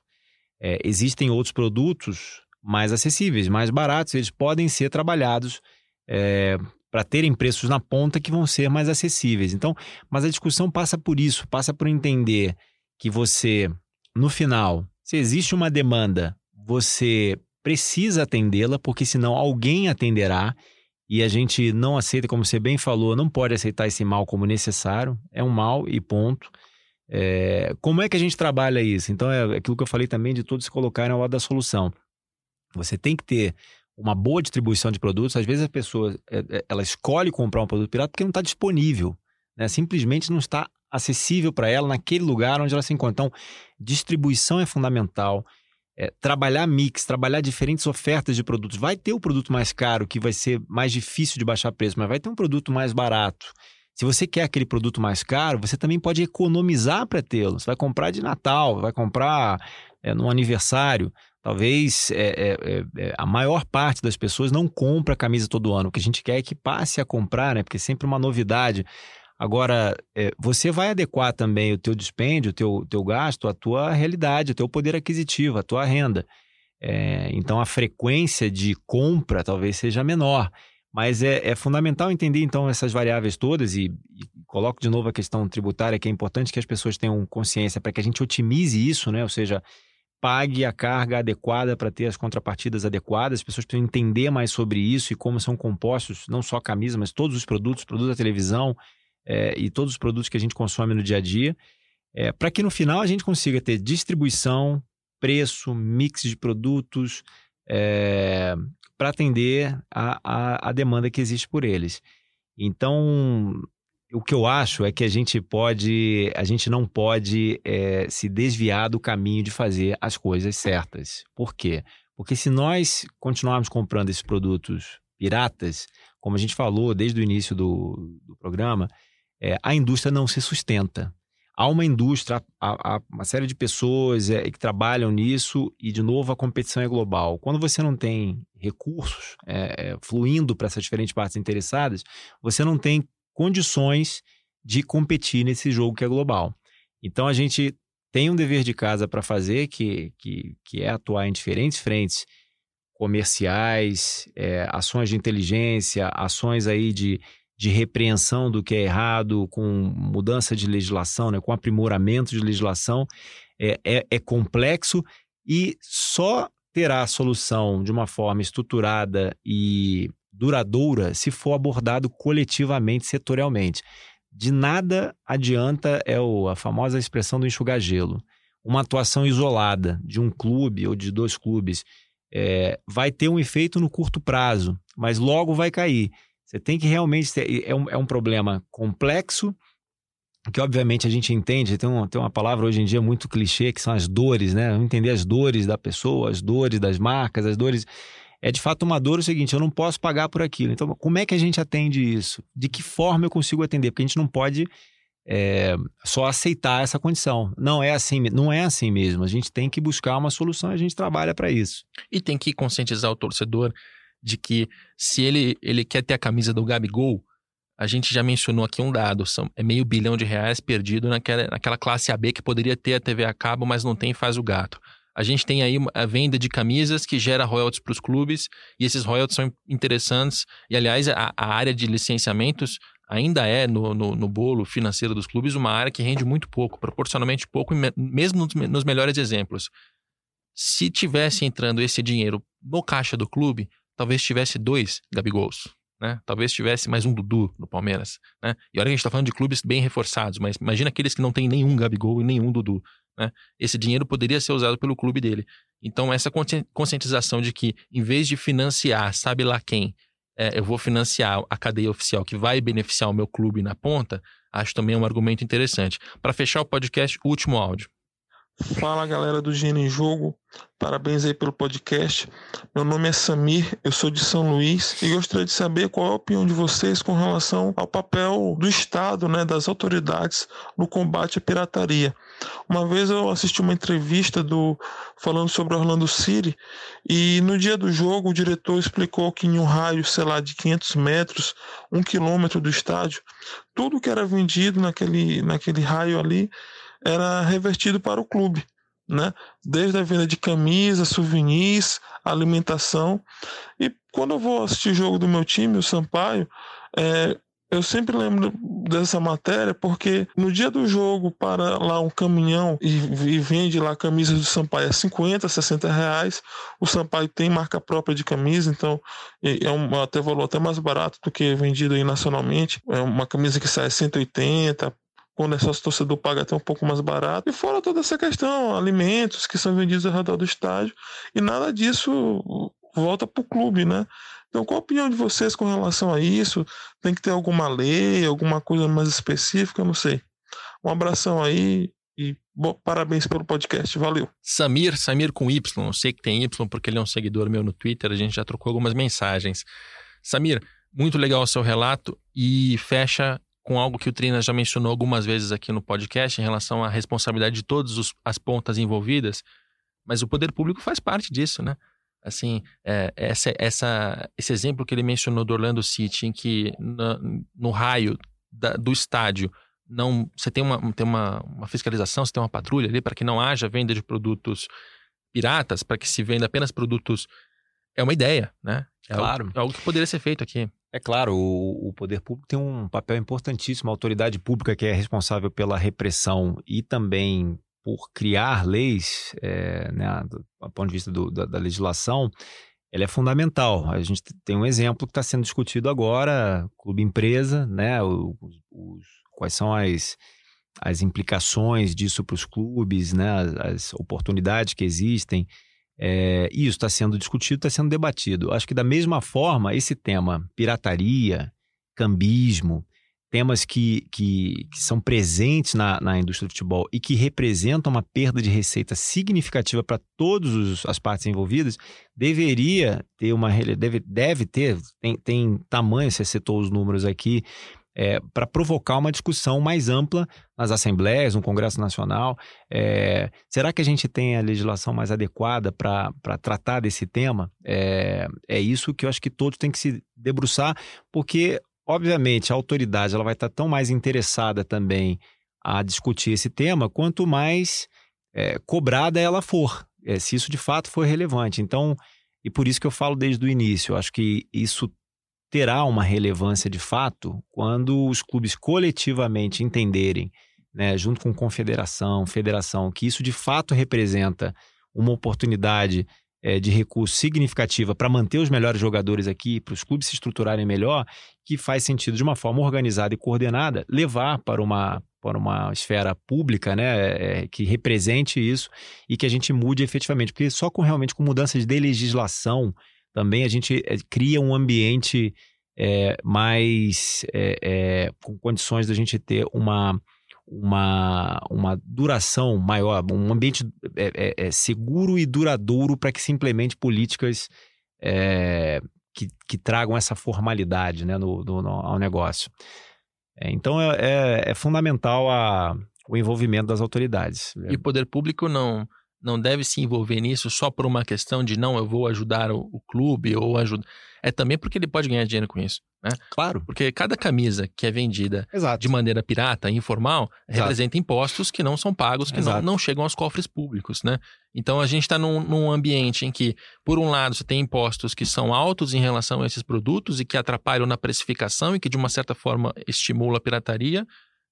[SPEAKER 2] É, existem outros produtos mais acessíveis, mais baratos, eles podem ser trabalhados é, para terem preços na ponta que vão ser mais acessíveis. Então, mas a discussão passa por isso, passa por entender que você no final, se existe uma demanda, você precisa atendê-la, porque senão alguém atenderá e a gente não aceita, como você bem falou, não pode aceitar esse mal como necessário, é um mal e ponto. É, como é que a gente trabalha isso? Então, é aquilo que eu falei também de todos se colocarem ao lado da solução. Você tem que ter uma boa distribuição de produtos. Às vezes a pessoa é, é, ela escolhe comprar um produto pirata porque não está disponível, né? simplesmente não está acessível para ela naquele lugar onde ela se encontra. Então, distribuição é fundamental. É, trabalhar mix, trabalhar diferentes ofertas de produtos. Vai ter o produto mais caro, que vai ser mais difícil de baixar preço, mas vai ter um produto mais barato. Se você quer aquele produto mais caro, você também pode economizar para tê-lo. Você vai comprar de Natal, vai comprar é, no aniversário. Talvez é, é, é, é a maior parte das pessoas não compra camisa todo ano. O que a gente quer é que passe a comprar, né? Porque é sempre uma novidade. Agora, é, você vai adequar também o teu dispêndio, o teu, teu gasto, a tua realidade, o teu poder aquisitivo, a tua renda. É, então, a frequência de compra talvez seja menor. Mas é, é fundamental entender, então, essas variáveis todas e, e, coloco de novo a questão tributária, que é importante que as pessoas tenham consciência para que a gente otimize isso, né? Ou seja, pague a carga adequada para ter as contrapartidas adequadas. As pessoas precisam entender mais sobre isso e como são compostos, não só a camisa, mas todos os produtos, produtos da televisão, é, e todos os produtos que a gente consome no dia a dia, é, para que no final a gente consiga ter distribuição, preço, mix de produtos, é, para atender a, a, a, demanda que existe por eles. Então, o que eu acho é que a gente pode, a gente não pode é, se desviar do caminho de fazer as coisas certas. Por quê? Porque se nós continuarmos comprando esses produtos piratas, como a gente falou desde o início do, do programa, é, a indústria não se sustenta. Há uma indústria, há, há uma série de pessoas é, que trabalham nisso e, de novo, a competição é global. Quando você não tem recursos é, é fluindo para essas diferentes partes interessadas, você não tem condições de competir nesse jogo que é global. Então, a gente tem um dever de casa para fazer, que, que, que é atuar em diferentes frentes comerciais, é, ações de inteligência, ações aí de de repreensão do que é errado, com mudança de legislação, né, com aprimoramento de legislação, é, é, é complexo e só terá solução de uma forma estruturada e duradoura se for abordado coletivamente, setorialmente. De nada adianta é o, a famosa expressão do enxugar gelo. Uma atuação isolada de um clube ou de dois clubes é, vai ter um efeito no curto prazo, mas logo vai cair. Você tem que realmente ter. É um, é um problema complexo, que obviamente a gente entende. Tem, um, tem uma palavra hoje em dia muito clichê, que são as dores, né? Entender as dores da pessoa, as dores das marcas, as dores. É de fato uma dor o seguinte: eu não posso pagar por aquilo. Então, como é que a gente atende isso? De que forma eu consigo atender? Porque a gente não pode. É, só aceitar essa condição. Não é assim, não é assim mesmo. A gente tem que buscar uma solução e a gente trabalha para isso.
[SPEAKER 1] E tem que conscientizar o torcedor de que se ele, ele quer ter a camisa do Gabigol, a gente já mencionou aqui um dado, são, é meio bilhão de reais perdido naquela, naquela classe AB que poderia ter a TV a cabo, mas não tem faz o gato. A gente tem aí a venda de camisas que gera royalties para os clubes, e esses royalties são interessantes. E, aliás, a, a, área de licenciamentos ainda é no, no, no, bolo financeiro dos clubes uma área que rende muito pouco, proporcionalmente pouco, mesmo nos, nos melhores exemplos. Se tivesse entrando esse dinheiro no caixa do clube, talvez tivesse dois Gabigols. Né? Talvez tivesse mais um Dudu no Palmeiras. Né? E olha que a gente está falando de clubes bem reforçados, mas imagina aqueles que não tem nenhum Gabigol e nenhum Dudu. Né? Esse dinheiro poderia ser usado pelo clube dele. Então, essa conscientização de que, em vez de financiar, sabe lá quem, é, eu vou financiar a cadeia oficial que vai beneficiar o meu clube na ponta, acho também um argumento interessante. Para fechar o podcast, último áudio.
[SPEAKER 7] Fala galera do Gênio em Jogo, parabéns aí pelo podcast. Meu nome é Samir, eu sou de São Luís e gostaria de saber qual é a opinião de vocês com relação ao papel do Estado, né, das autoridades no combate à pirataria. Uma vez eu assisti uma entrevista do falando sobre Orlando City e no dia do jogo o diretor explicou que em um raio, sei lá, de 500 metros, um quilômetro do estádio, tudo que era vendido naquele, naquele raio ali era revertido para o clube, né? Desde a venda de camisas, souvenirs, alimentação. E quando eu vou assistir jogo do meu time, o Sampaio, é, eu sempre lembro dessa matéria porque no dia do jogo para lá um caminhão e, e vende lá camisas do Sampaio a 50, 60 reais. O Sampaio tem marca própria de camisa, então é um até valor até mais barato do que vendido aí nacionalmente. É uma camisa que sai a 180, quando é sócio torcedor paga até um pouco mais barato. E fora toda essa questão, alimentos que são vendidos ao redor do estádio, e nada disso volta para o clube, né? Então, qual a opinião de vocês com relação a isso? Tem que ter alguma lei, alguma coisa mais específica? Não sei. Um abração aí e bom, parabéns pelo podcast. Valeu.
[SPEAKER 1] Samir, Samir com Y. Eu sei que tem Y porque ele é um seguidor meu no Twitter. A gente já trocou algumas mensagens. Samir, muito legal o seu relato e fecha com algo que o Trina já mencionou algumas vezes aqui no podcast em relação à responsabilidade de todas as pontas envolvidas, mas o poder público faz parte disso, né? Assim, é, essa, essa, esse exemplo que ele mencionou do Orlando City, em que no, no raio da, do estádio não você tem uma, tem uma, uma fiscalização, você tem uma patrulha ali para que não haja venda de produtos piratas, para que se venda apenas produtos. É uma ideia, né? É
[SPEAKER 2] claro.
[SPEAKER 1] Algo, é algo que poderia ser feito aqui.
[SPEAKER 2] É claro, o, o, poder público tem um papel importantíssimo, a autoridade pública que é responsável pela repressão e também por criar leis, é, né, do, do ponto de vista do, da, da, legislação, ela é fundamental. A gente tem um exemplo que está sendo discutido agora, clube empresa, né, os, os, quais são as, as implicações disso para os clubes, né, as, as oportunidades que existem. É, isso está sendo discutido, está sendo debatido. Acho que da mesma forma, esse tema, pirataria, cambismo, temas que, que, que são presentes na, na indústria do futebol e que representam uma perda de receita significativa para todas as partes envolvidas, deveria ter uma deve, deve ter, tem, tem tamanho, você citou os números aqui, é, para provocar uma discussão mais ampla nas assembleias, no Congresso Nacional. É, será que a gente tem a legislação mais adequada para tratar desse tema? É, é isso que eu acho que todos têm que se debruçar, porque, obviamente, a autoridade ela vai estar tão mais interessada também a discutir esse tema, quanto mais é, cobrada ela for, é, se isso de fato for relevante. Então, e por isso que eu falo desde o início, eu acho que isso terá uma relevância de fato quando os clubes coletivamente entenderem, né, junto com confederação, federação, que isso de fato representa uma oportunidade é, de recurso significativa para manter os melhores jogadores aqui, para os clubes se estruturarem melhor, que faz sentido de uma forma organizada e coordenada levar para uma para uma esfera pública, né, é, que represente isso e que a gente mude efetivamente, porque só com realmente com mudanças de legislação também a gente eh, cria um ambiente é, mais é, é, com condições da gente ter uma, uma, uma duração maior, um ambiente seguro e duradouro para que se implemente políticas que, que, tragam essa formalidade né, no, no, ao negócio. então é, é, fundamental a, o envolvimento das autoridades.
[SPEAKER 1] E o poder público não não deve se envolver nisso só por uma questão de não, eu vou ajudar o, o clube ou ajudar. É também porque ele pode ganhar dinheiro com isso. Né?
[SPEAKER 2] Claro.
[SPEAKER 1] Porque cada camisa que é vendida
[SPEAKER 2] Exato.
[SPEAKER 1] de maneira pirata, informal,
[SPEAKER 2] Exato.
[SPEAKER 1] representa impostos que não são pagos, que não, não chegam aos cofres públicos, né? Então a gente está num, num ambiente em que, por um lado, você tem impostos que são altos em relação a esses produtos e que atrapalham na precificação e que, de uma certa forma, estimula a pirataria,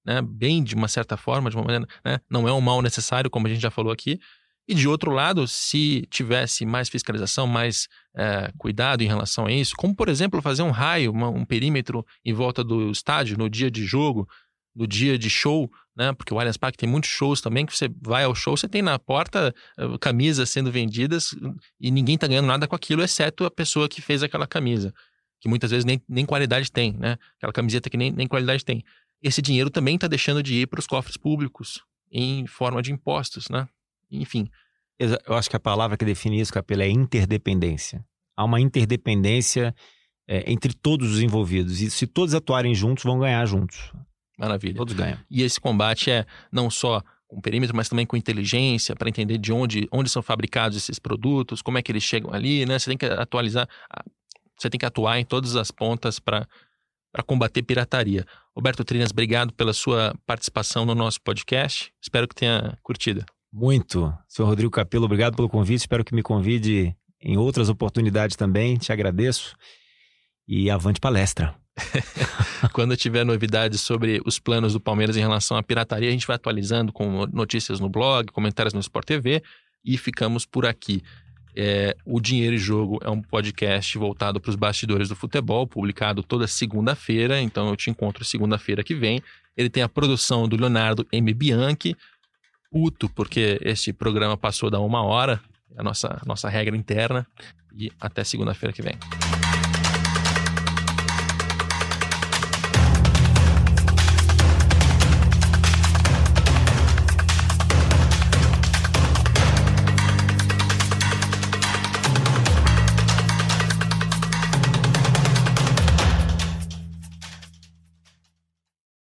[SPEAKER 1] né? Bem de uma certa forma, de uma maneira, né? Não é um mal necessário, como a gente já falou aqui. E de outro lado, se tivesse mais fiscalização, mais é, cuidado em relação a isso, como por exemplo fazer um raio, uma- um perímetro em volta do estádio no dia de jogo, no dia de show, né? Porque o Allianz Parque tem muitos shows também que você vai ao show, você tem na porta eh, camisas sendo vendidas e ninguém tá ganhando nada com aquilo, exceto a pessoa que fez aquela camisa, que muitas vezes nem, nem qualidade tem, né? Aquela camiseta que nem, nem qualidade tem. Esse dinheiro também está deixando de ir para os cofres públicos em forma de impostos, né? Enfim,
[SPEAKER 2] Eu acho que a palavra que define isso, Capela, é interdependência. Há uma interdependência é, entre todos os envolvidos. E se todos atuarem juntos, vão ganhar juntos.
[SPEAKER 1] maravilha.
[SPEAKER 2] Todos ganham.
[SPEAKER 1] E esse combate é não só com perímetro, mas também com inteligência para entender de onde, onde são fabricados esses produtos, como é que eles chegam ali, né? Você tem que atualizar, você tem que atuar em todas as pontas para para combater pirataria. Roberto Trinas, obrigado pela sua participação no nosso podcast. Espero que tenha curtido.
[SPEAKER 2] Muito. Senhor Rodrigo Capelo, obrigado pelo convite. Espero que me convide em outras oportunidades também. Te agradeço. E avante palestra.
[SPEAKER 1] Quando tiver novidades sobre os planos do Palmeiras em relação à pirataria, a gente vai atualizando com notícias no blog, comentários no Sport TV e ficamos por aqui. É, o Dinheiro e Jogo é um podcast voltado para os bastidores do futebol, publicado toda segunda-feira, então eu te encontro segunda-feira que vem. Ele tem a produção do Leonardo M. Bianchi, puto, porque este programa passou da uma hora, é a nossa, nossa regra interna, e até segunda-feira que vem.